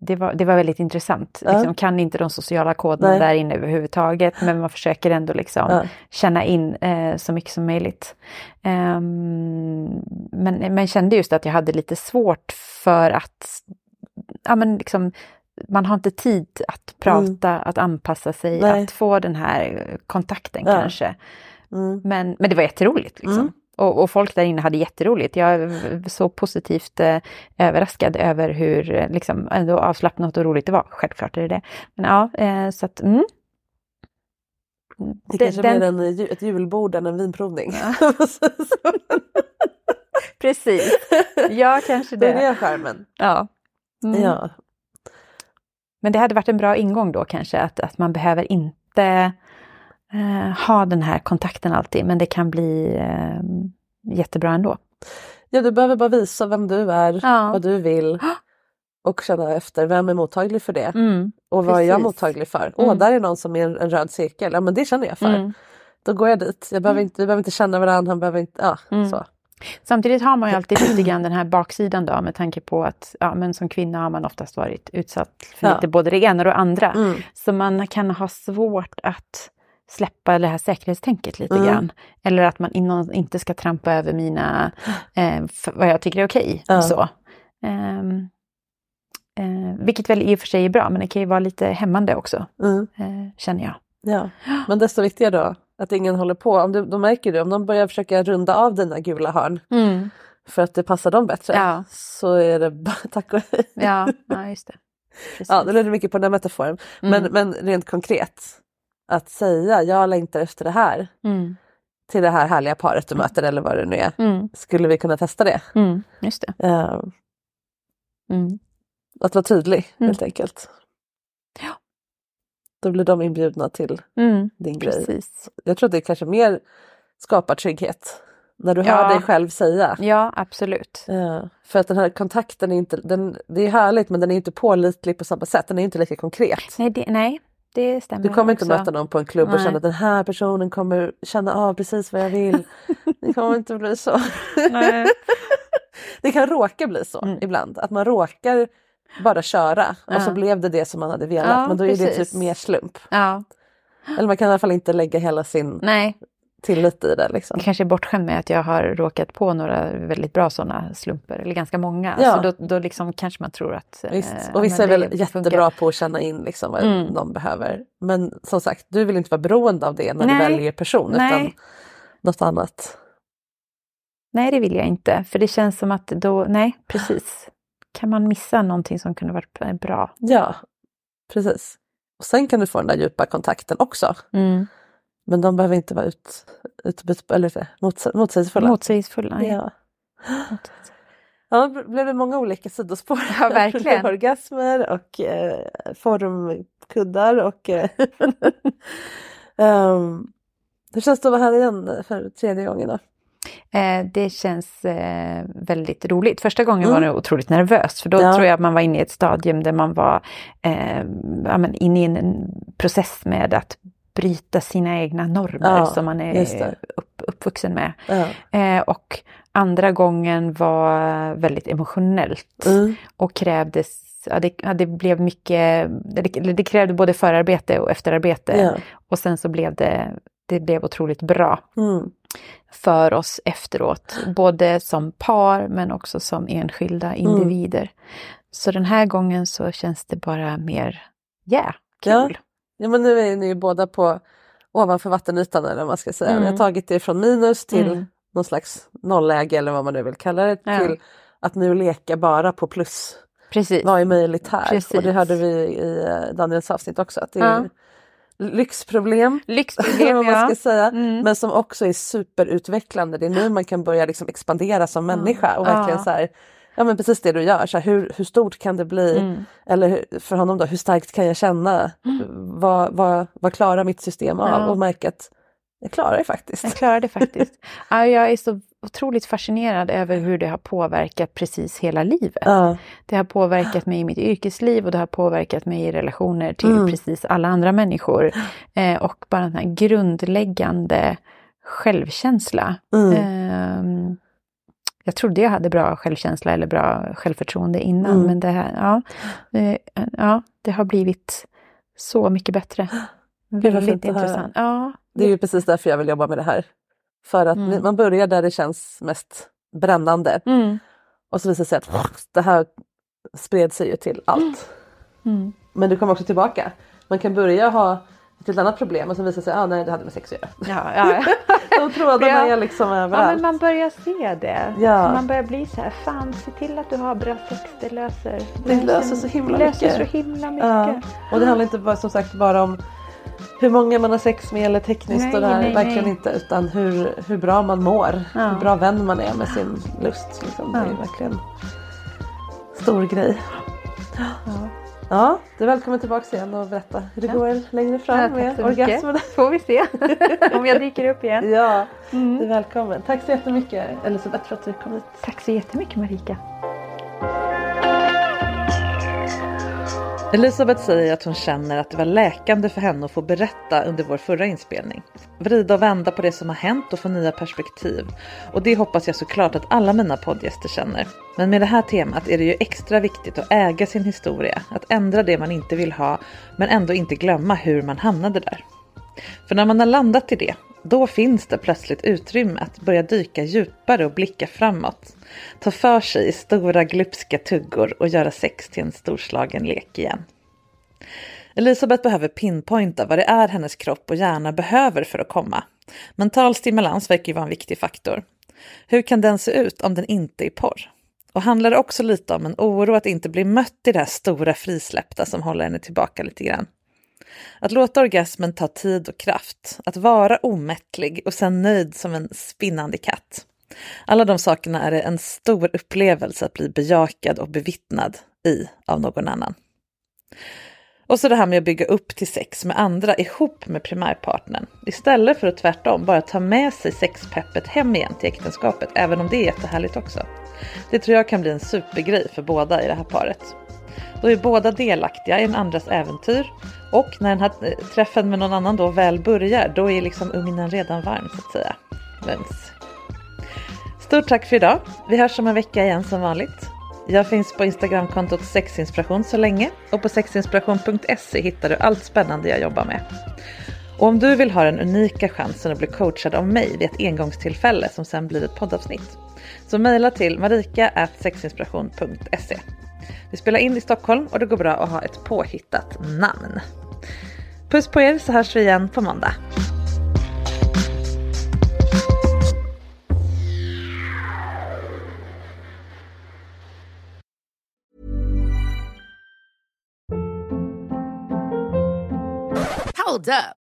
S2: det var, det var väldigt intressant.
S1: Ja.
S2: Liksom, kan inte de sociala koderna
S1: Nej.
S2: där inne överhuvudtaget men man försöker ändå liksom
S1: Ja.
S2: känna in eh, så mycket som möjligt. Ehm, men, men kände just att jag hade lite svårt för att ja, men liksom, man har inte tid att prata, att anpassa sig,
S1: Mm. Nej.
S2: att få den här kontakten
S1: Ja.
S2: kanske.
S1: Mm.
S2: Men, men det var jätteroligt. Liksom.
S1: Mm.
S2: Och, och folk där inne hade jätteroligt. Jag är så positivt eh, överraskad över hur eh, liksom, ändå avslappnat och roligt det var. Självklart är det det. Men ja, eh, så att... Mm.
S1: Det
S2: Den-
S1: kanske
S2: den-
S1: mer en, ju- ett julbord än en vinprovning.
S2: Precis. Ja, kanske
S1: det
S2: det.
S1: är det skärmen.
S2: Ja. Mm.
S1: Ja.
S2: Men det hade varit en bra ingång då kanske, att, att man behöver inte eh, ha den här kontakten alltid, men det kan bli eh, jättebra ändå.
S1: ja, du behöver bara visa vem du är,
S2: Ja.
S1: vad du vill och känna efter, vem är mottaglig för det?
S2: Mm.
S1: Och vad är jag
S2: Precis.
S1: mottaglig för? Åh,
S2: Mm.
S1: där är någon som är en, en röd cirkel, ja men det känner jag för.
S2: Mm.
S1: Då går jag dit, jag behöver inte, vi behöver inte känna varandra, han behöver inte, ja
S2: Mm.
S1: så.
S2: Samtidigt har man ju alltid lite grann den här baksidan då med tanke på att ja, men som kvinna har man oftast varit utsatt för
S1: Ja.
S2: lite både det ena och det andra.
S1: Mm.
S2: Så man kan ha svårt att släppa det här säkerhetstänket lite
S1: Mm.
S2: grann. Eller att man inom, inte ska trampa över mina, eh, vad jag tycker är okej.
S1: Ja.
S2: Så. Ehm, eh, vilket väl i och för sig är bra, men det kan ju vara lite hämmande också,
S1: Mm.
S2: eh, känner jag.
S1: Ja. Men desto viktigare då att ingen håller på. Om du, då märker du om de börjar försöka runda av dina gula hörn för att det passar dem bättre
S2: Ja.
S1: så är det bara tack och hej.
S2: Ja, ja just det. Precis.
S1: Ja, det leder mycket på den här metaforen. Men,
S2: Mm.
S1: men rent konkret, att säga jag längtar efter det här
S2: Mm.
S1: till det här härliga paret du möter eller vad det nu är.
S2: Mm.
S1: Skulle vi kunna testa det?
S2: Mm. Just det. Mm.
S1: att vara tydlig
S2: Mm.
S1: helt enkelt.
S2: Ja.
S1: Då blir de inbjudna till
S2: Mm.
S1: din grej.
S2: Precis.
S1: Jag tror att det kanske mer skapar trygghet. När du
S2: Ja.
S1: hör dig själv säga.
S2: Ja, absolut.
S1: Eh, för att den här kontakten är inte, den, det är härligt men den är inte pålitlig på samma sätt. Den är inte lika konkret.
S2: Nej, det, nej, det stämmer
S1: Du kommer inte
S2: också.
S1: möta någon på en klubb och
S2: Nej.
S1: känna att den här personen kommer känna av precis vad jag vill. Det kommer inte bli så.
S2: Nej.
S1: Det kan råka bli så
S2: Mm.
S1: ibland. Att man råkar bara köra och så blev det det som man hade velat. Men då är det
S2: precis.
S1: typ mer slump. Eller man kan i alla fall inte lägga hela sin
S2: nej.
S1: tillit i det. Liksom.
S2: Jag kanske är bortskämd med att jag har råkat på några väldigt bra sådana slumper, eller ganska många.
S1: Ja.
S2: Så då, då liksom kanske man tror att...
S1: Visst.
S2: eh,
S1: Och vissa är
S2: det
S1: väl jättebra på att känna in liksom vad
S2: Mm.
S1: någon behöver. Men som sagt, du vill inte vara beroende av det när du
S2: Nej.
S1: väljer person
S2: Nej.
S1: utan något annat.
S2: Nej, det vill jag inte. För det känns som att då, nej, precis. Kan man missa någonting som kunde varit bra?
S1: Ja, precis. Och sen kan du få den där djupa kontakten också.
S2: Mm.
S1: Men de behöver inte vara ut, ut, eller mots, motsägelsefulla.
S2: Motsägelsefulla.
S1: Ja. Ja, det blev många olika sidospår.
S2: Ja, verkligen.
S1: Orgasmer och eh, formkuddar och... Eh, um, hur känns det att vara här igen för tredje gången då?
S2: Eh, det känns eh, väldigt roligt. Första gången
S1: Mm.
S2: var jag otroligt nervös för då
S1: Ja.
S2: tror jag att man var inne i ett stadium där man var eh, inne i en, process med att bryta sina egna normer
S1: Ja,
S2: som man är upp, uppvuxen med.
S1: Ja.
S2: Eh, och andra gången var väldigt emotionellt
S1: Mm.
S2: och krävdes ja, det, ja, det blev mycket, det, det krävde både förarbete och efterarbete. Och sen så blev det, det blev otroligt bra
S6: Mm.
S2: För oss efteråt. Både som par men också som enskilda individer. Så den här gången så känns det bara mer, yeah, kul.
S6: Ja. ja, men nu är ni ju båda på ovanför vattenytan eller vad man ska säga.
S2: Mm.
S6: Ni har tagit det från minus till
S2: Mm.
S6: någon slags nollläge eller vad man nu vill kalla det
S2: Ja.
S6: till att nu leka bara på plus.
S2: Precis.
S6: Vad är möjligt här?
S2: Precis.
S6: Och det hörde vi i eh, Daniels avsnitt också att det är
S2: Ja.
S6: Lyxproblem.
S2: Lyxproblem,
S6: vad man
S2: ja.
S6: ska säga.
S2: Mm.
S6: Men som också är superutvecklande. Det är nu man kan börja liksom expandera som människa och verkligen
S2: Ja.
S6: så här, ja men precis det du gör, så här, hur, hur stort kan det bli?
S2: Mm.
S6: Eller för honom då, hur starkt kan jag känna? Vad, vad, vad klarar mitt system av?
S2: Ja.
S6: Och märka att jag klarar det faktiskt.
S2: Jag klarar det faktiskt. Ja, jag är så otroligt fascinerad över hur det har påverkat precis hela livet.
S6: Ja.
S2: Det har påverkat mig i mitt yrkesliv och det har påverkat mig i relationer till
S6: Mm.
S2: precis alla andra människor. Eh, och bara den här grundläggande självkänsla.
S6: Mm.
S2: Ehm, jag trodde jag hade bra självkänsla eller bra självförtroende innan,
S6: Mm.
S2: men det, här, ja, eh, ja, det har blivit så mycket bättre. Väldigt intressant. Ja,
S6: Det är ju precis därför jag vill jobba med det här. För att
S2: Mm.
S6: man börjar där det känns mest brännande.
S2: Mm.
S6: Och så visar det sig att det här spred sig ju till allt.
S2: Mm.
S6: Men du kommer också tillbaka. Man kan börja ha ett helt annat problem och sen visar det sig att ah, nej, det hade med sex att göra.
S2: Ja, ja.
S6: De trådarna
S2: Ja.
S6: är liksom
S2: ja,
S6: överallt.
S2: men man börjar se det.
S6: Ja.
S2: Man börjar bli så här, fan se till att du har bra sex, det löser.
S6: Det löser så himla
S2: det löser
S6: mycket.
S2: så himla mycket.
S6: Ja. Och det handlar inte bara som sagt bara om hur många man har sex med eller tekniskt
S2: Nej,
S6: och det här,
S2: nej,
S6: verkligen
S2: nej.
S6: inte utan hur, hur bra man mår,
S2: Ja.
S6: hur bra vän man är med sin lust. Liksom. Det är
S2: Ja.
S6: verkligen stor grej.
S2: Ja.
S6: Ja, du är välkommen tillbaka igen och berätta hur det går längre fram
S2: Ja,
S6: med orgasmerna.
S2: Får vi se om jag dyker upp igen.
S6: Ja,
S2: Mm.
S6: du är välkommen. Tack så jättemycket Elisabeth för att du kom hit.
S2: Tack så jättemycket Marika.
S1: Elisabeth säger att hon känner att det var läkande för henne att få berätta under vår förra inspelning. Vrida och vända på det som har hänt och få nya perspektiv. Och det hoppas jag såklart att alla mina poddgäster känner. Men med det här temat är det ju extra viktigt att äga sin historia, att ändra det man inte vill ha, men ändå inte glömma hur man hamnade där. För när man har landat i det, då finns det plötsligt utrymme att börja dyka djupare och blicka framåt. Ta för sig i stora glupska tuggor och göra sex till en storslagen lek igen. Elisabeth behöver pinpointa vad det är hennes kropp och hjärna behöver för att komma. Mental stimulans verkar ju vara en viktig faktor. Hur kan den se ut om den inte är porr? Och handlar det också lite om en oro att inte bli mött i det här stora frisläppta som håller henne tillbaka lite grann. Att låta orgasmen ta tid och kraft, att vara omättlig och sen nöjd som en spinnande katt. Alla de sakerna är det en stor upplevelse att bli bejakad och bevittnad i av någon annan. Och så det här med att bygga upp till sex med andra ihop med primärpartnern. Istället för att tvärtom bara ta med sig sexpeppet hem igen till äktenskapet, även om det är jättehärligt också. Det tror jag kan bli en supergrej för båda i det här paret. Då är båda delaktiga i den andras äventyr och när den här eh, träffen med någon annan då väl börjar, då är liksom ugnen redan varm så att säga. Mums. Stort tack för idag. Vi hörs om en vecka igen som vanligt. Jag finns på Instagramkontot sexinspiration så länge och på sexinspiration.se hittar du allt spännande jag jobbar med. Och om du vill ha den unika chansen att bli coachad av mig vid ett engångstillfälle som sen blir ett poddavsnitt så mejla till marika.sexinspiration.se. Vi spelar in i Stockholm och det går bra att ha ett påhittat namn. Puss på er så hörs vi igen på måndag.
S4: Hold up.